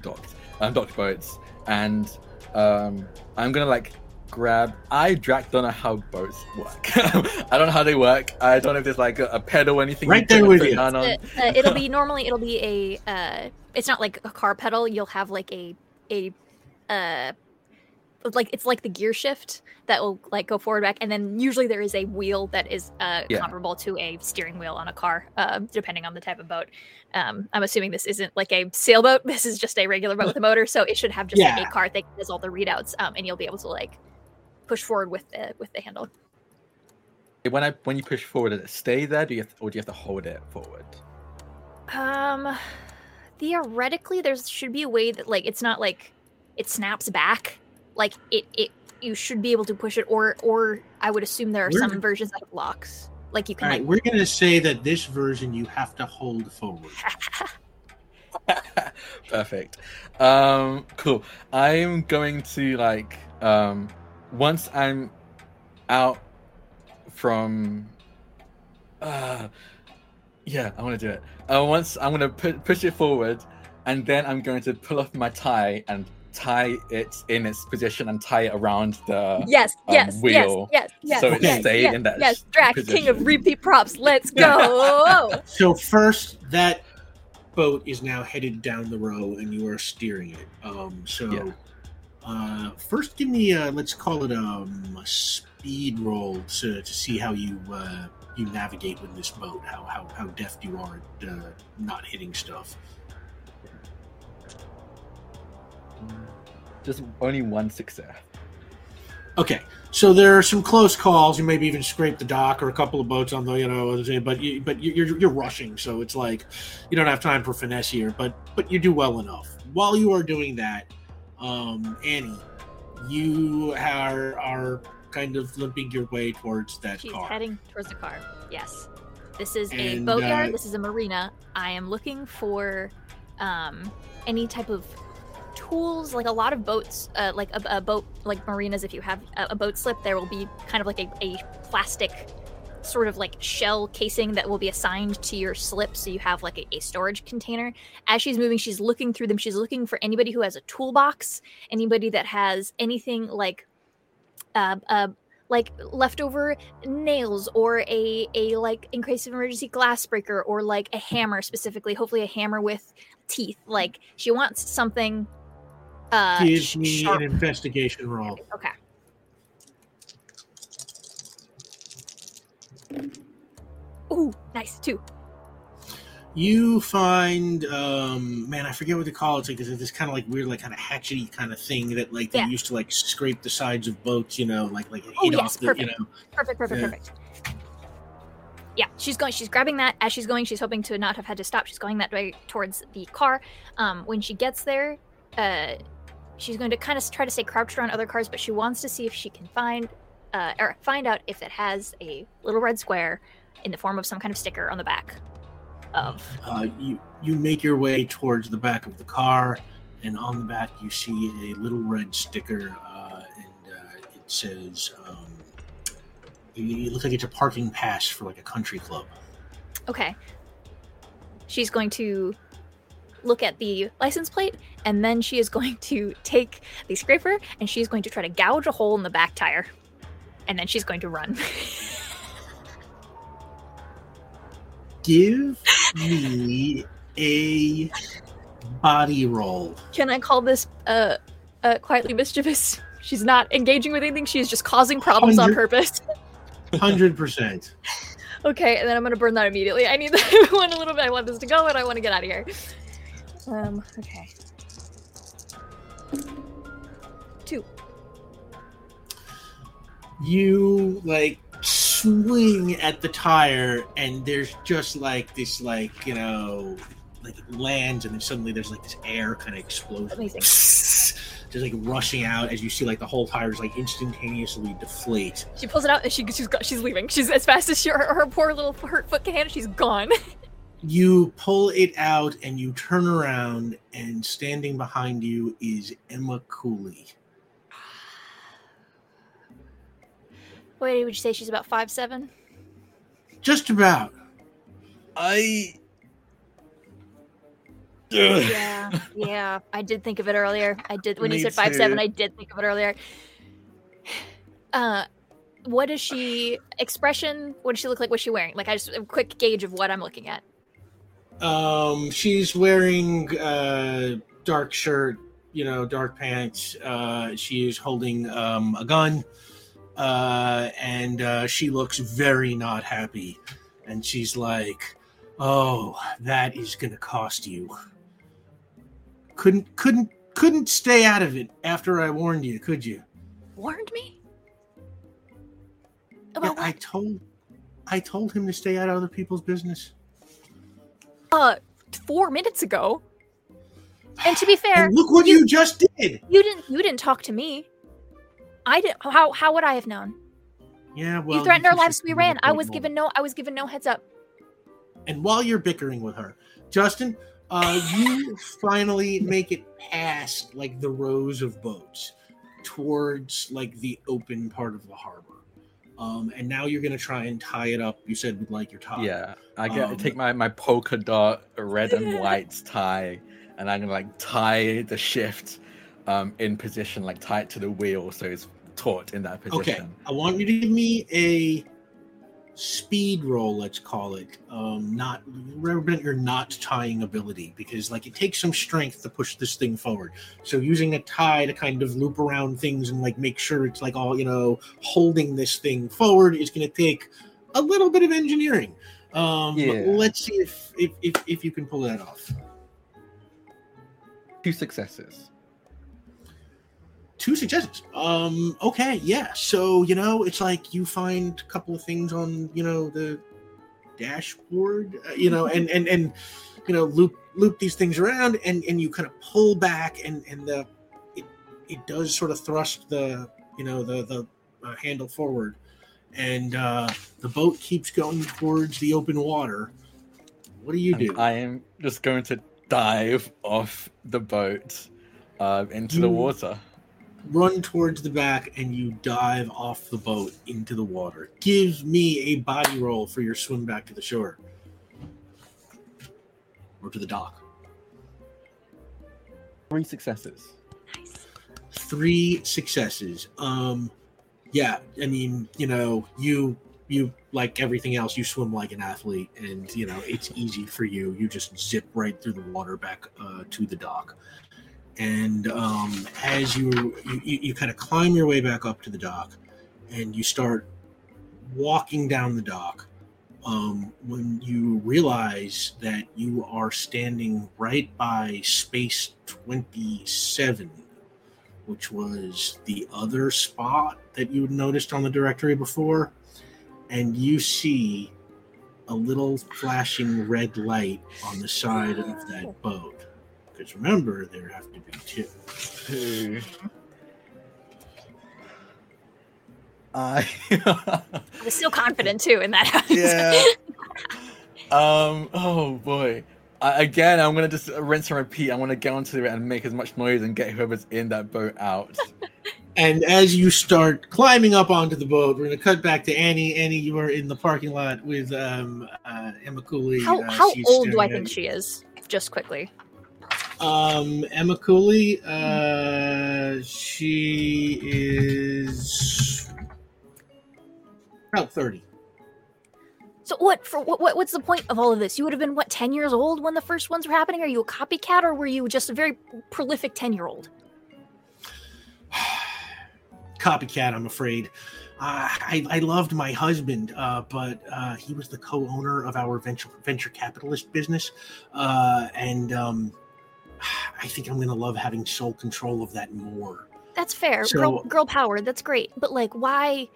docked. I'm docked boats, and um, I'm gonna like grab. I Drac don't know how boats work. I don't know how they work. I don't know if there's like a, a pedal or anything. Right there with you. gun. Uh, uh, it'll be normally it'll be a uh it's not like a car pedal you'll have like a a uh like it's like the gear shift that will like go forward back and then usually there is a wheel that is uh Yeah. comparable to a steering wheel on a car uh depending on the type of boat um i'm assuming this isn't like a sailboat this is just a regular boat with a motor so it should have just like Yeah. a cart that does all the readouts um and you'll be able to like push forward with the with the handle When I when you push forward, does it stay there? Do you have, or do you have to hold it forward? Um, theoretically, there should be a way that like it's not like it snaps back. Like it, it you should be able to push it, or or I would assume there are We're- some versions that have locks. Like you can right, like we're gonna say that this version you have to hold forward. Perfect. Um, cool. I'm going to like um, once I'm out from. Uh, yeah, I want to do it. Uh, once I'm gonna pu- push it forward, and then I'm going to pull off my tie and tie it in its position and tie it around the. yes, um, yes, wheel, yes, yes, yes, so it yes, stayed yes, in that yes. Drac, king of repeat props. Let's go. So first, that boat is now headed down the row, and you are steering it. Um, so Yeah. uh, first, give me a let's call it um, a speed roll to, to see how you uh, you navigate with this boat. How how, how deft you are at uh, not hitting stuff. Just only one success. Okay, so there are some close calls. You maybe even scrape the dock or a couple of boats on the, you know, but you, but you- you're you're rushing, so it's like you don't have time for finesse here. But but you do well enough. While you are doing that, um, Annie, you are are kind of limping your way towards that She's car. heading towards the car. Yes. This is a And, boatyard. uh, this is a marina. I am looking for um, any type of tools. Like a lot of boats, uh, like a, a boat, like marinas. If you have a, a boat slip, there will be kind of like a, a plastic sort of like shell casing that will be assigned to your slip so you have like a, a storage container as she's moving she's looking through them she's looking for anybody who has a toolbox anybody that has anything like uh, uh, like leftover nails or a a like in case of emergency glass breaker or like a hammer specifically hopefully a hammer with teeth like she wants something uh Give me sharp. an investigation roll. okay Ooh, nice two. You find, um, man, I forget what they call it. It's like this, this kind of like weird, like kind of hatchety kind of thing that like they Yeah. used to like scrape the sides of boats, you know, like like Oh, yes, off the, you perfect. know. Perfect, perfect, Yeah. perfect. Yeah, she's going. She's grabbing that as she's going. She's hoping to not have had to stop. She's going that way towards the car. Um, when she gets there, uh, she's going to kind of try to stay crouched around other cars, but she wants to see if she can find, uh, or find out if it has a little red square in the form of some kind of sticker on the back of. Uh, you you make your way towards the back of the car, and on the back you see a little red sticker, uh, and uh, it says, um, it, it looks like it's a parking pass for like a country club. Okay. She's going to look at the license plate, and then she is going to take the scraper and she's going to try to gouge a hole in the back tire. And then she's going to run. Give me a body roll. Can I call this uh, uh quietly mischievous? She's not engaging with anything, she's just causing problems on purpose. Hundred percent. okay, and then I'm gonna burn that immediately. I need that one a little bit. I want this to go and I want to get out of here. Um, okay. Two. you like swing at the tire and there's just like this like you know like it lands and then suddenly there's like this air kind of explosion Amazing. just like rushing out as you see like the whole tire just like instantaneously deflate She pulls it out and she she's got, she's leaving. She's as fast as she, her, her poor little hurt foot can. She's gone. you pull it out and you turn around and standing behind you is emma cooley Wait, would you say she's about five seven? just about I. Yeah, yeah. I did think of it earlier. I did when you said five seven. I did think of it earlier. Uh, what is she? Expression? What does she look like? What's she wearing? Like, I just a quick gauge of what I'm looking at. Um, she's wearing uh dark shirt, you know, dark pants. Uh, she is holding um a gun, uh, and uh, she looks very not happy. And she's like, "Oh, that is gonna cost you. Couldn't, couldn't, couldn't stay out of it after I warned you, could you? Warned me Yeah, about I told, I told him to stay out of other people's business. Uh, four minutes ago. And to be fair, And look what you, just did. you didn't you didn't talk to me. I didn't. How how would I have known? Yeah, well, you threatened our lives. just We ran. I was one. given no. I was given no heads up. And while you're bickering with her, Justin, uh, you finally make it past like the rows of boats towards like the open part of the harbor. Um, and now you're gonna try and tie it up. You said with like your tie. Yeah, I get Um, take my my polka dot red and white tie, and I'm gonna like tie the shift um in position, like tie it to the wheel so it's taut in that position. Okay. position. I want you to give me a speed roll, let's call it. Um, not represent your not tying ability because like it takes some strength to push this thing forward. So using a tie to kind of loop around things and like make sure it's like all you know holding this thing forward is going to take a little bit of engineering. Um, Yeah. Let's see if, if if if you can pull that off. Two successes. Two successes um okay yeah. So you know it's like you find a couple of things on you know the dashboard uh, you know and and and you know loop loop these things around and and you kind of pull back and and the it, it does sort of thrust the you know the the uh, handle forward. And uh the boat keeps going towards the open water. What do you And do? I am just going to dive off the boat uh, into the water. Run towards the back and you dive off the boat into the water. Give me a body roll for your swim back to the shore or to the dock. Three successes. Nice. Three successes. Um, yeah, I mean, you know, you you like everything else, you swim like an athlete, and you know it's easy for you. You just zip right through the water back uh, to the dock. And um, as you, you you kind of climb your way back up to the dock, and you start walking down the dock, um, when you realize that you are standing right by space twenty seven which was the other spot that you had noticed on the directory before, and you see a little flashing red light on the side of that boat. Because remember, there have to be two. Two. I I was still confident too in that house. yeah. um. Oh boy. I, again, I'm gonna just rinse and repeat. I want to get onto it and make as much noise and get whoever's in that boat out. And as you start climbing up onto the boat, we're going to cut back to Annie. Annie, you are in the parking lot with um, uh, Emma Cooley. how Uh, how old do I think at she is? Just quickly. Um, Emma Cooley, uh, she is about 30. So what for what, what what's the point of all of this? You would have been what 10 years old when the first ones were happening? Are you a copycat or were you just a very prolific 10-year-old? copycat i'm afraid uh, I, I loved my husband uh, but uh, he was the co-owner of our venture venture capitalist business uh, and um, i think i'm going to love having sole control of that more That's fair. So- girl girl power, that's great. But like why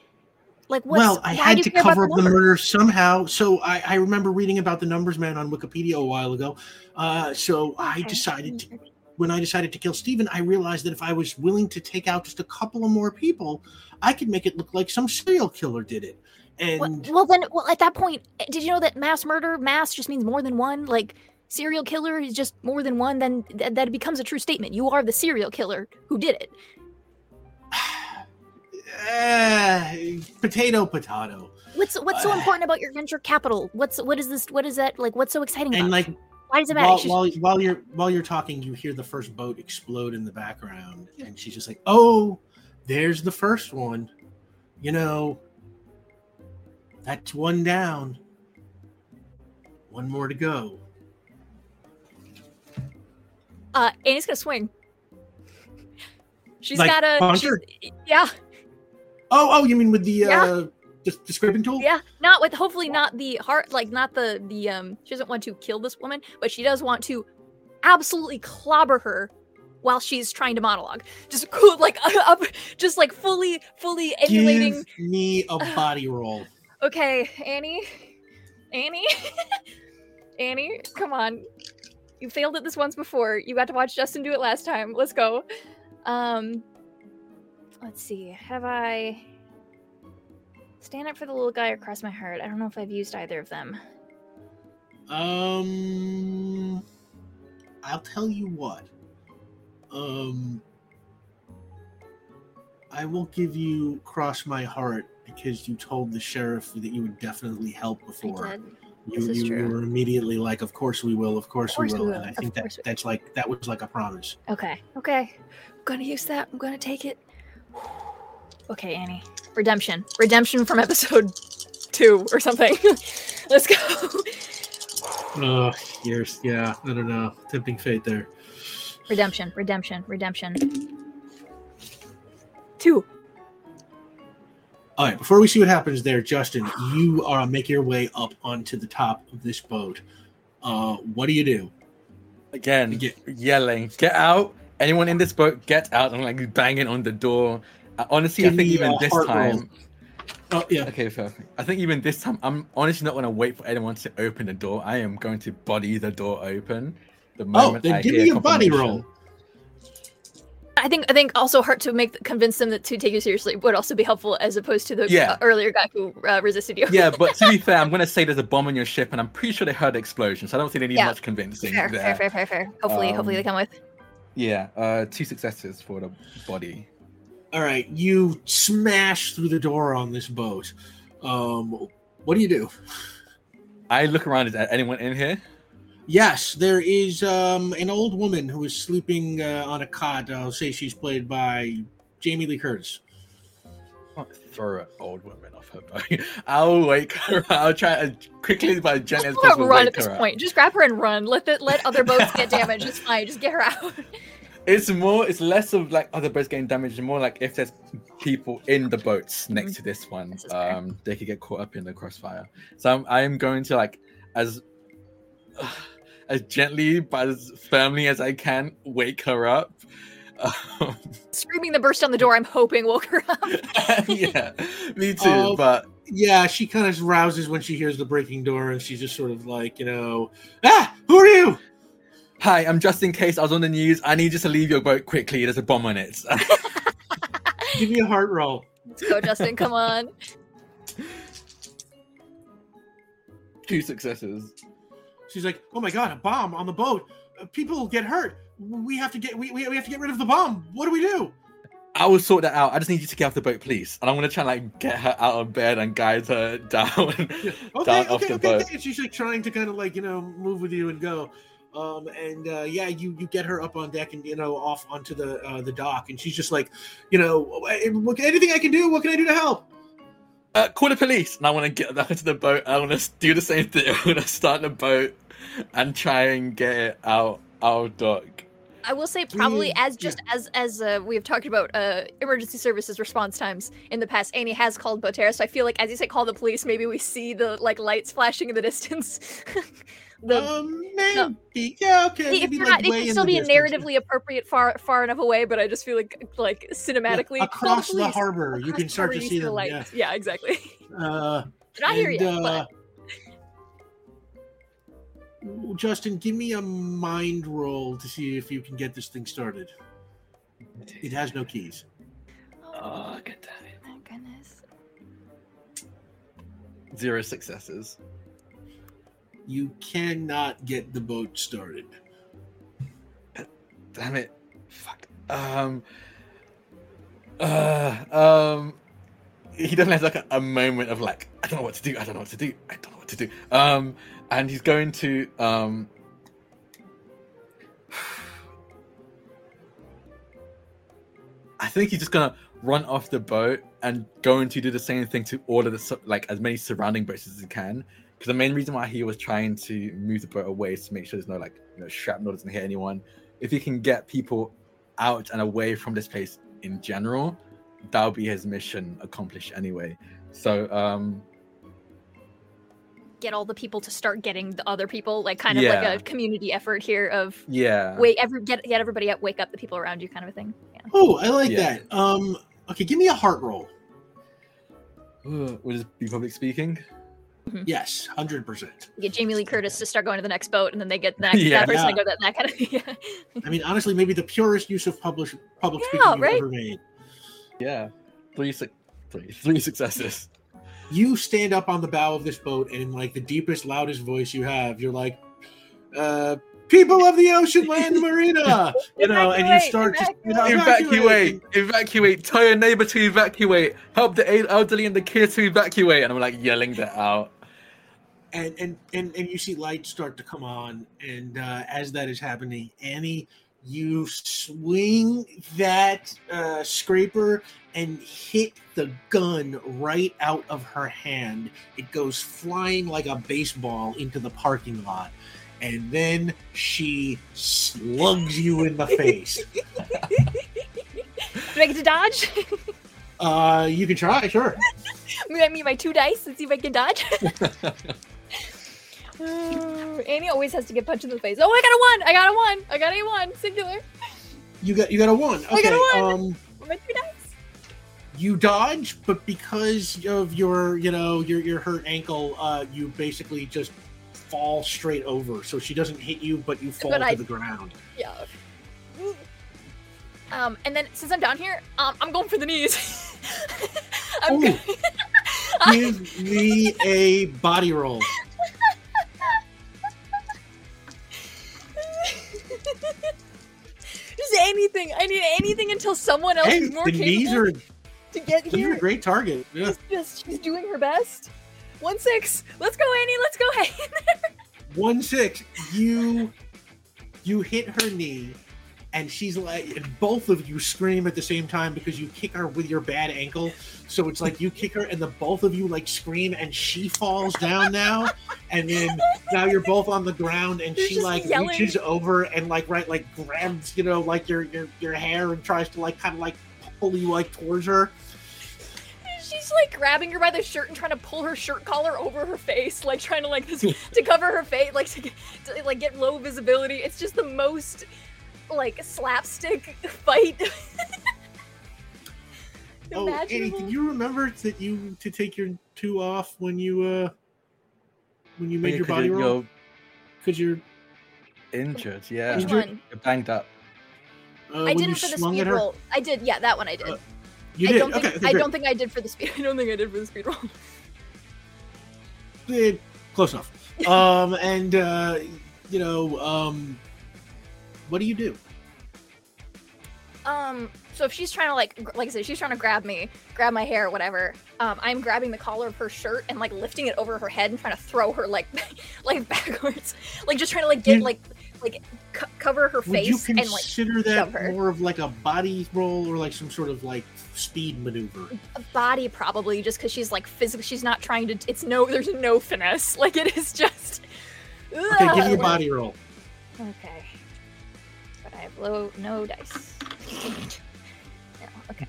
like what's, well i why had to cover up the numbers? murder somehow so I, I remember reading about the numbers man on wikipedia a while ago uh, so i decided to when I decided to kill Stephen, I realized that if I was willing to take out just a couple of more people, I could make it look like some serial killer did it. And well then well at that point eh, did you know that mass murder mass just means more than one like serial killer is just more than one then th- that becomes a true statement you are the serial killer who did it uh, potato, potato. what's what's so Uh, important about your venture capital what's what is this what is that like what's so exciting And about like it? why does it matter while, just- while while you're while you're talking, you hear the first boat explode in the background, and she's just like, "Oh, there's the first one." You know, that's one down. One more to go. Uh Annie's gonna swing. She's Like got a she's- yeah. Oh, oh, you mean with the Yeah. uh, the, the scribbing tool? yeah not with hopefully not the heart like not the the um she doesn't want to kill this woman but she does want to absolutely clobber her while she's trying to monologue. Just cool like up just like fully fully emulating Give me a body roll. okay annie? Annie? Annie come on You failed at this once before. You got to watch Justin do it last time. Let's go. Um, let's see. Have I stand up for the little guy or cross my heart? I don't know if I've used either of them. Um, I'll tell you what. Um, I will give you cross my heart because you told the sheriff that you would definitely help I before. did. You, you, you were immediately like, "Of course we will. Of course, course we we will." will, And I of think that that's like that was like a promise. Okay. Okay. I'm gonna use that. I'm gonna take it. Okay, Annie. Redemption. Redemption from episode two or something. Let's go. Oh, years. Yeah, I don't know. Tempting fate there. Redemption. Redemption. Redemption. Two. All right, before we see what happens there, Justin, you are making your way up onto the top of this boat. Uh, what do you do? Again, get- yelling, "Get out! Anyone in this boat, get out!" I'm like banging on the door. Uh, honestly, I think me even this heart roll. time. Oh yeah, Okay, perfect. I think even this time, I'm honestly not going to wait for anyone to open the door. I am going to body the door open. The Oh, then I give me a body roll. I think I think also hard to make convince them that to take you seriously would also be helpful as opposed to the Yeah. uh, earlier guy who uh, resisted you. yeah, but to be fair, I'm going to say there's a bomb on your ship, and I'm pretty sure they heard the explosion, so I don't think they need Yeah. much convincing fair, there. fair, fair, fair, fair. Hopefully, hopefully they Um, come with. Yeah, uh, two successes for the body. All right, you smash through the door on this boat. Um, what do you do? I look around. Is anyone in here? Yes, there is um, an old woman who is sleeping uh, on a cot. I'll say she's played by Jamie Lee Curtis. I'll throw an old woman off her boat. I'll wake her. up. I'll try as quickly by gently as Just let possible. run wake at this her up. point. Just grab her and run. Let the let other boats get damaged. It's fine. Just get her out. It's more. It's less of like other boats getting damaged, and more like if there's people in the boats next Mhm. to this one, This um, they could get caught up in the crossfire. So I'm, I'm going to like as as gently but as firmly as I can wake her up. Um, Screaming the burst on the door. I'm hoping woke her up. yeah, me too. Oh, but Yeah, she kind of rouses when she hears the breaking door, and she's just sort of like, you know, ah, who are you? hi, I'm Justin Case I was on the news. I need you to leave your boat quickly. There's a bomb on it. Give me a heart roll. Let's go, Justin. Come on. Two successes. She's like, oh my god, a bomb on the boat. Uh, People get hurt. We have to get we, we, we have to get rid of the bomb. What do we do? I will sort that out. I just need you to get off the boat, please. And I'm gonna try and like get her out of bed and guide her down, Okay, down off okay, the okay, boat. okay. She's like trying to kind of like you know move with you and go. Um, and uh, yeah, you you get her up on deck and you know off onto the uh, the dock, and she's just like, you know, "Eh, what, anything I can do? What can I do to help? Uh, call the police. And I want to get back into the boat. I want to do the same thing. I want to start the boat and try and get it out out of dock. I will say probably as just as as uh, we have talked about uh, emergency services response times in the past. Annie has called Botero, so I feel like as you say, call the police. Maybe we see the like lights flashing in the distance. the um, maybe. Yeah, okay. if maybe you're like not, it can still be distance. narratively appropriate far far enough away, but I just feel like like cinematically call across the, police. harbor. you can start to see the them. Lights. Yeah, exactly. Uh, They're not here yet, uh, but Justin, give me a mind roll to see if you can get this thing started. It has no keys. Oh, good damn it. oh goodness. Zero successes. You cannot get the boat started. Damn it. Fuck. Um. Uh. Um. He doesn't have like a, a moment of like, I don't know what to do. I don't know what to do. I don't know what to do. Um. And he's going to um. I think he's just gonna run off the boat and going to do the same thing to all of the like as many surrounding boats as he can. Because the main reason why he was trying to move the boat away is to make sure there's no like you know shrapnel doesn't hit anyone. If he can get people out and away from this place in general, that'll be his mission accomplished anyway. So um Get all the people to start getting the other people, like kind of Yeah. like a community effort here of yeah. wait, every get get everybody up, wake up the people around you, kind of a thing. Yeah. Oh, I like Yeah. that. Um, okay, give me a heart roll. Ugh, Would this be public speaking? Yes, hundred percent. Get Jamie Lee Curtis to start going to the next boat, and then they get the next Yeah. that person Yeah. to go that, that kind of yeah. I mean, honestly, maybe the purest use of public public Yeah, speaking you've ever made. Yeah. Three, su- three, three successes. You stand up on the bow of this boat, and in like the deepest, loudest voice you have, you're like, uh, "People of the ocean, land, marina," you know, and you Evacuate, start to you Evacuate! Evacuate! Tell your neighbor to evacuate! Help the elderly and the kids to evacuate! And I'm like yelling that out. and and and, and you see lights start to come on and uh, as that is happening annie you swing that uh, scraper and hit the gun right out of her hand it goes flying like a baseball into the parking lot and then she slugs you in the face Do I get to dodge? uh you can try sure I'm gonna meet my two dice and see if I can dodge. Oh, Annie always has to get punched in the face. Oh, I got a one! I got a one! I got a one! Singular. you got you got a one I got a one. um My two dice. you dodge, but because of your, you know, your your hurt ankle, uh, you basically just fall straight over. So she doesn't hit you, but you fall But to I- the ground. Yeah. Um, and then since I'm down here, um, I'm going for the knees. I'm Ooh. Give me a body roll. Just anything. I need anything until someone else Hey, is more the capable knees are to get here. a great target. Yeah. She's just she's doing her best. One six. Let's go, Annie. Let's go. Hey. One six. You you hit her knee, and she's like, and both of you scream at the same time because you kick her with your bad ankle. So it's like you kick her, and the both of you like scream, and she falls down now, and then now you're both on the ground, and she like yelling. reaches over and like right like grabs you know like your your your hair and tries to like kind of like pull you like towards her. She's like grabbing her by the shirt and trying to pull her shirt collar over her face, like trying to like this to cover her face, like to, to like get low visibility. It's just the most like slapstick fight. Oh, Annie, imaginable. did you remember that you to take your two off when you uh when you made your body you're, roll? Because you're injured, yeah. Which Injured? one? You're banged up. uh, I didn't for the speed roll. I did, yeah, that one I did. Uh, You I did. don't think okay, okay, I don't think I did for the speed. I don't think I did for the speed roll. Eh, close enough. um, and uh, you know, um, what do you do? Um, so if she's trying to like, like I said, she's trying to grab me, grab my hair, or whatever. Um, I'm grabbing the collar of her shirt and like lifting it over her head and trying to throw her like, like backwards, like just trying to like get You- like, like co- cover her Would you face and like consider that more of like a body roll or like some sort of like speed maneuver? a body probably just because she's like physically, she's not trying to. It's no, there's no finesse. Like it is just. Okay, give me a Ugh. body roll. Okay. But I have low no dice. No, okay.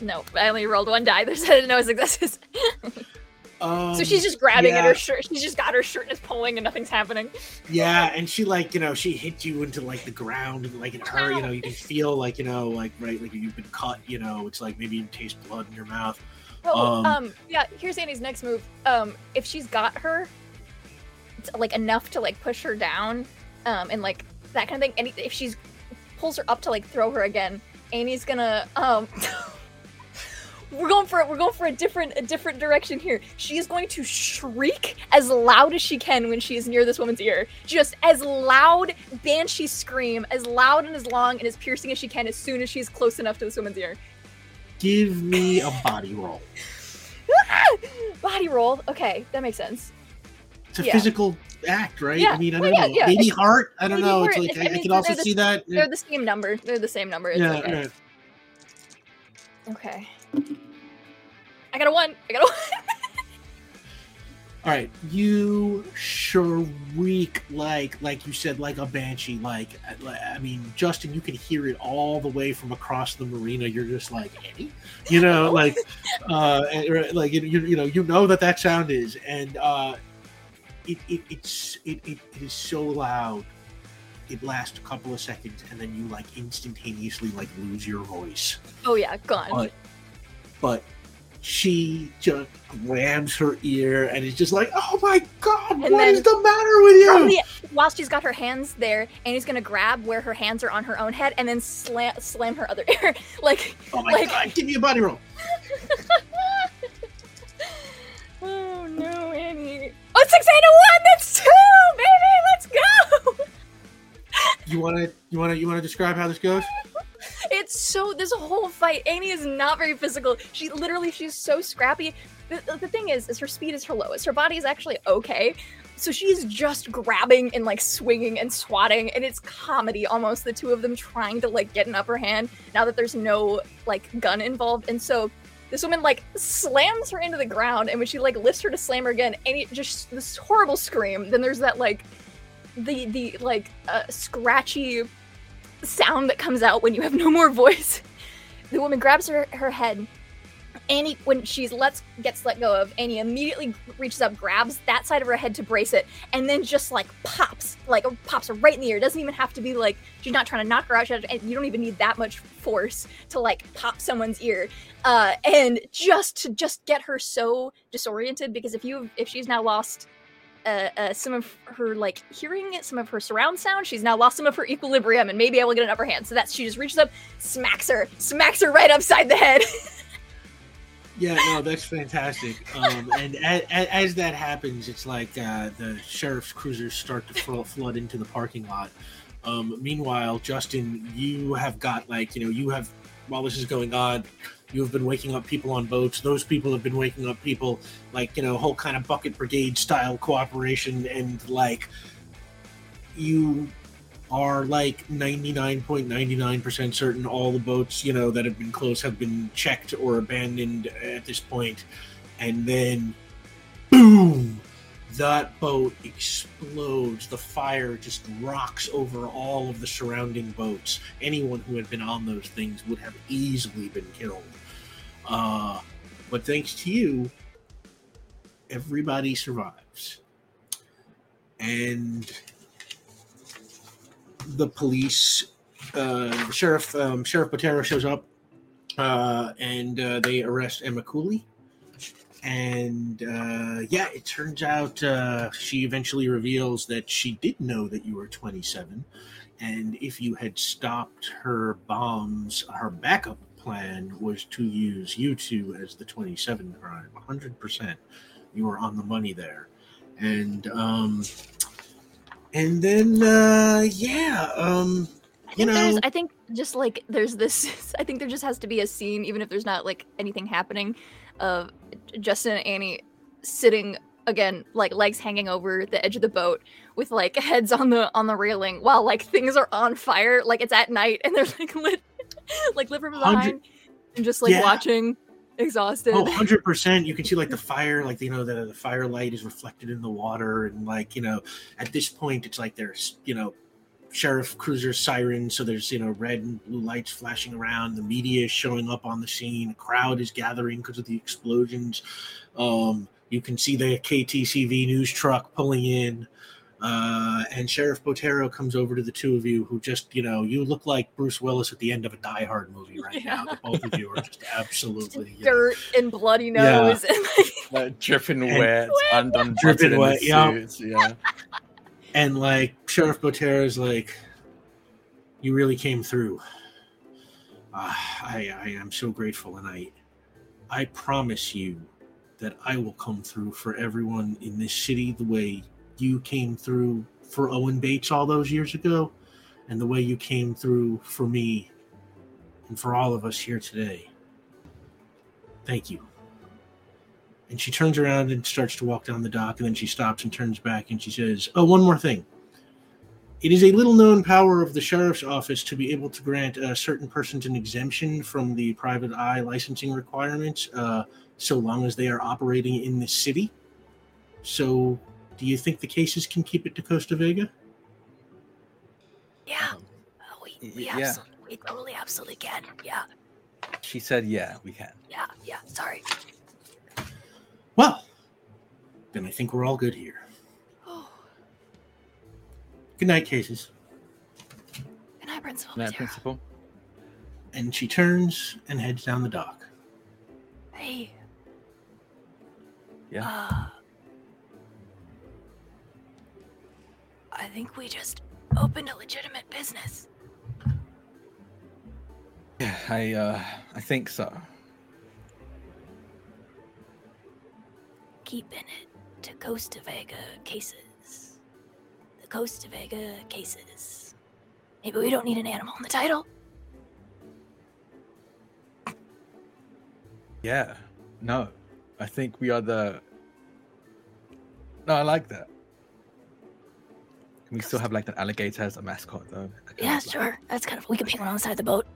No, I only rolled one die. There's no successes. Um, so she's just grabbing at her shirt. She's just got her shirt and is pulling and nothing's happening. Yeah, and she like you know she hit you into like the ground and like in her you know you can feel like you know like right like you've been cut you know it's like maybe you taste blood in your mouth. Oh, Um, um, yeah. Here's Annie's next move. Um, if she's got her, it's, like enough to like push her down, um, and like that kind of thing. And if she's pulls her up to like throw her again, Annie's gonna um. We're going for it. we're going for a different a different direction here. She is going to shriek as loud as she can when she is near this woman's ear. Just as loud banshee scream, as loud and as long and as piercing as she can as soon as she's close enough to this woman's ear. Give me a body roll. Body roll. Okay, that makes sense. It's a Yeah. physical act, right? Yeah, I mean, I don't yeah, know. yeah, Maybe heart. I don't know. It's like I I, I can also the- see that. They're the same number. They're the same number. It's yeah, okay. yeah. Okay. I got a one. I got a one. All right, you shriek like like you said, like a banshee. Like I mean, Justin, you can hear it all the way from across the marina. You're just like Eddie, you know, like uh, like you you know you know that that sound is, and uh, it, it it's it, it, it is so loud. It lasts a couple of seconds, and then you like instantaneously like lose your voice. Oh yeah, gone. But but she just grabs her ear and is just like, "Oh my god, what And is then the matter with you?" While she's got her hands there, and he's gonna grab where her hands are on her own head and then slam slam her other ear. like, oh my like- god, give me a body roll. Oh, six, eight, and one. That's two, baby. Let's go. You wanna, you wanna, you wanna describe how this goes? It's so this whole fight. Annie is not very physical. She literally she's so scrappy. The, the- the thing is, is her speed is her lowest. Her body is actually okay. So she's just grabbing and like swinging and swatting, and it's comedy almost. The two of them trying to like get an upper hand now that there's no like gun involved. And so this woman like slams her into the ground, and when she like lifts her to slam her again, Annie just this horrible scream. Then there's that like the the like uh, scratchy sound that comes out when you have no more voice. The woman grabs her her head. Annie, when she's lets gets let go of, Annie immediately reaches up, grabs that side of her head to brace it, and then just like pops, like pops her right in the ear. It Doesn't even have to be like she's not trying to knock her out. She- And you don't even need that much force to like pop someone's ear, uh, and just to just get her so disoriented because if you if she's now lost uh, uh, some of her like hearing some of her surround sound. She's now lost some of her equilibrium and maybe I will get an upper hand. So that's she just reaches up, smacks her, smacks her right upside the head. Yeah, no, that's fantastic. Um, and as, as that happens, it's like uh, the sheriff's cruisers start to flo- flood into the parking lot. Um, meanwhile, Justin, you have got like you know you have while this is going on, you have been waking up people on boats. Those people have been waking up people like you know whole kind of bucket brigade style cooperation and like you are like 99.99% certain all the boats you know that have been close have been checked or abandoned at this point. And then boom! That boat explodes. The fire just rocks over all of the surrounding boats. Anyone who had been on those things would have easily been killed. Uh, but thanks to you everybody survives. And the police, uh, sheriff um, Sheriff Botero shows up, uh, and uh, they arrest Emma Cooley. And uh, yeah, it turns out uh, she eventually reveals that she did know that you were 27, and if you had stopped her bombs, her backup plan was to use you two as the 27 crime. 100%. You were on the money there, and um, and then uh yeah um I You think there's know- I think just like there's this I think there just has to be a scene, even if there's not like anything happening, of Justin and Annie sitting again, like legs hanging over the edge of the boat with like heads on the on the railing while like things are on fire, like it's at night and they're like lit like lit from behind and just like Yeah. watching exhausted. oh 100% you can see like the fire like you know the, the firelight is reflected in the water and like you know at this point it's like there's you know sheriff cruiser sirens so there's you know red and blue lights flashing around. The media is showing up on the scene. A crowd is gathering because of the explosions. Um you can see the ktcv news truck pulling in uh, and Sheriff Botero comes over to the two of you, who just, you know, you look like Bruce Willis at the end of a Die Hard movie right now. The both of you are just absolutely you know, dirt and bloody Yeah. nose and like Like dripping And- wet, undone Dripping in wet, the yeah. suits, yeah. and like Sheriff Botero is like, "You really came through. Uh, I I am so grateful, and I I promise you that I will come through for everyone in this city the way you came through for Owen Bates all those years ago, and the way you came through for me, and for all of us here today. Thank you." And she turns around and starts to walk down the dock, and then she stops and turns back and she says, Oh, one more thing. It is a little known power of the sheriff's office to be able to grant uh, certain persons an exemption from the private eye licensing requirements, uh, so long as they are operating in the city. So, do you think the cases can keep it to Costa Vega? Yeah. Um, Oh, we, we, yeah. absolutely, we totally absolutely can. Yeah. She said, "Yeah, we can." Yeah. Yeah. Sorry. Well, then I think we're all good here. Oh, Good night, cases. good night, Principal. That Matera. principal. And she turns and heads down the dock. Hey, Yeah. Uh, I think we just opened a legitimate business. Yeah, I uh, I think so. Keeping it to Costa Vega cases. The Costa Vega cases. Maybe we don't need an animal in the title. Yeah. No, I think we are the. No, I like that. Can we still have like an alligator as a mascot though? Yeah, of like- sure. That's kind of. We can paint one on the side of the boat.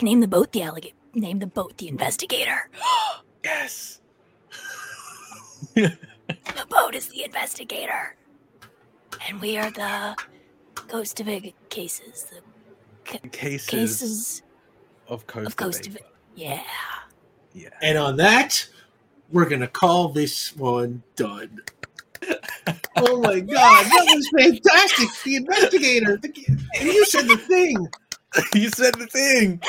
Name the boat the alligator. Name the boat the investigator. Yes. The boat is the investigator. And we are the Costa Vega cases. The Cases, cases of Costa. of Costa Vega. Vega. Yeah. Yeah. And on that, we're gonna call this one done. oh my god, that was fantastic! The investigator, the, and you said the thing. you said the thing.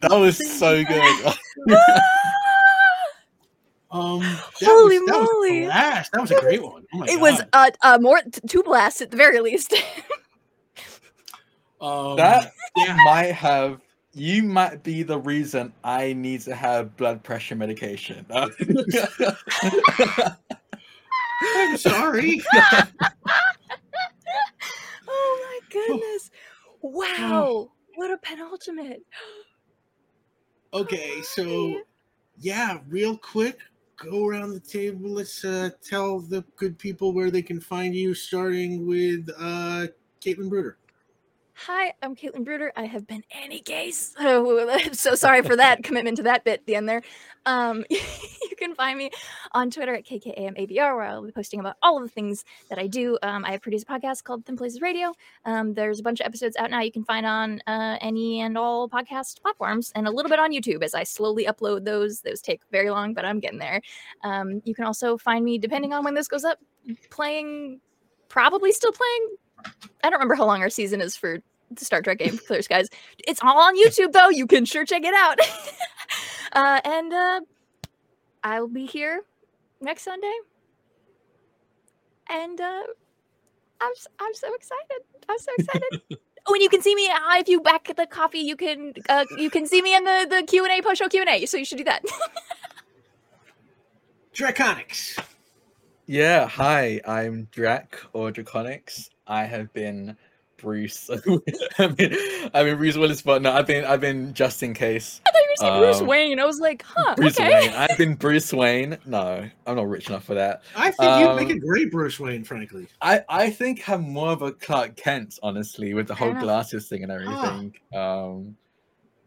That was so good. Um, that Holy was, that was moly. blast. That was a great one. Oh my it was God. uh, uh more t- two blasts at the very least. um, that yeah. might have. You might be the reason I need to have blood pressure medication. I'm sorry. oh my goodness! Wow, what a penultimate! Okay, so yeah, real quick, go around the table. Let's uh, tell the good people where they can find you, starting with uh, Kaitlin Bruder. Hi, I'm Kaitlin Bruder. I have been Annie Case. Oh, I'm so sorry for that commitment to that bit at the end there. Um, you can find me on Twitter at KKAMABR, where I'll be posting about all of the things that I do. Um, I produce a podcast called Thin Places Radio. Um, there's a bunch of episodes out now you can find on uh, any and all podcast platforms and a little bit on YouTube as I slowly upload those. Those take very long, but I'm getting there. Um, you can also find me, depending on when this goes up, playing, probably still playing I don't remember how long our season is for Star Trek game, Clear Skies. It's all on YouTube though. You can sure check it out. uh, and uh, I'll be here next Sunday. And uh, I'm s- I'm so excited. I'm so excited. oh, and you can see me uh, if you back at the coffee. You can uh, you can see me in the the Q and A post show Q and A. So you should do that. Drakoniques. Yeah, hi, I'm Drac or Drakoniques. I have been Bruce. I mean, I mean been Bruce Willis, but no, I've been I've been Justin Case. I thought you were saying Bruce Um, Wayne. I was like, huh, Bruce okay. Wayne. I've been Bruce Wayne. No, I'm not rich enough for that. I think you'd make a Um, great Bruce Wayne, frankly. I I think I'm more of a Clark Kent, honestly, with the whole Fair glasses thing and everything. Um, um,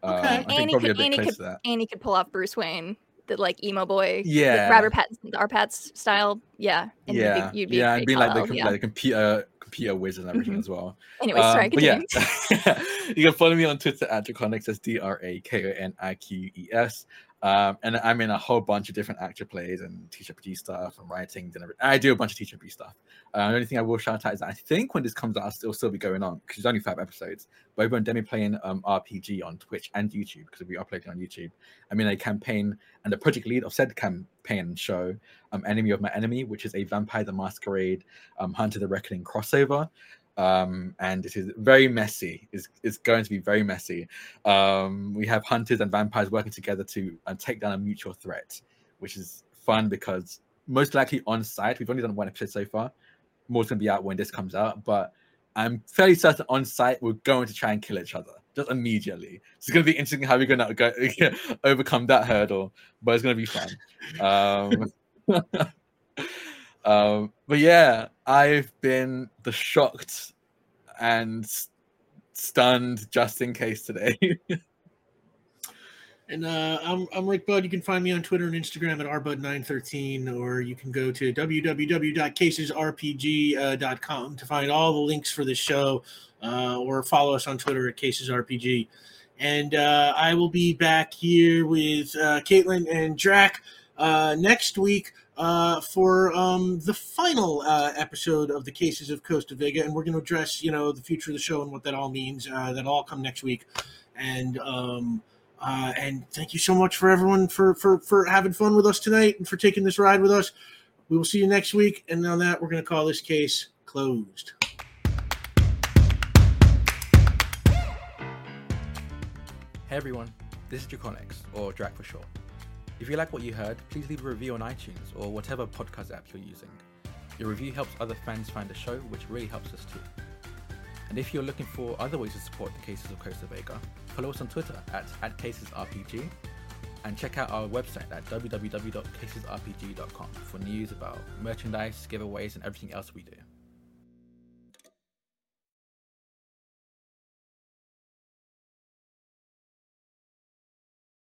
Okay. I think Annie probably a could- bit Annie close could- to. Annie could pull off Bruce Wayne, the like emo boy, the Yeah. Robert Pattinson, the R Pats style. Yeah, and you'd be- Yeah, you'd be, yeah, and being like the, Kal-El, com- yeah. like the computer computer whiz and everything Mhm. as well. Anyways, sorry, Um, but yeah, you can follow me on Twitter at Drakoniques. That's D R A K O N I Q E S. Um, and I'm in a whole bunch of different actor plays and TTRPG stuff and writings and everything. I do a bunch of TTRPG stuff. Uh, the only thing I will shout out is that I think when this comes out, it'll still be going on because it's only five episodes. But over on Demiplane um, RPG on Twitch and YouTube because we upload it on YouTube. I'm in a campaign and the project lead of said campaign show, um, Enemy of My Enemy, which is a Vampire the Masquerade um, Hunter the Reckoning crossover. Um, and it is very messy. It's, it's going to be very messy. Um, we have hunters and vampires working together to uh, take down a mutual threat, which is fun because most likely on site, we've only done one episode so far. More's going to be out when this comes out, but I'm fairly certain on site we're going to try and kill each other just immediately. So it's going to be interesting how we're going to go overcome that hurdle, but it's going to be fun. Um, um, but yeah, I've been the shocked and stunned Justin Case today. And uh, I'm, I'm Rick Budd. You can find me on Twitter and Instagram at rbudd913, or you can go to www.casesrpg.com to find all the links for this show, uh, or follow us on Twitter at casesrpg. And uh, I will be back here with uh, Kaitlin and Drac uh, next week uh, for um, the final uh, episode of the Cases of Costa Vega, and we're going to address, you know, the future of the show and what that all means. Uh, that'll all come next week, and um, Uh, and thank you so much for everyone for, for for having fun with us tonight and for taking this ride with us. We will see you next week. And on that, we're going to call this case closed. Hey everyone, this is Drakoniques, or Drac for short. If you like what you heard, please leave a review on iTunes or whatever podcast app you're using. Your review helps other fans find the show, which really helps us too. And if you're looking for other ways to support the cases of Costa Vega, follow us on Twitter at, at CasesRPG and check out our website at www.casesrpg.com for news about merchandise, giveaways, and everything else we do.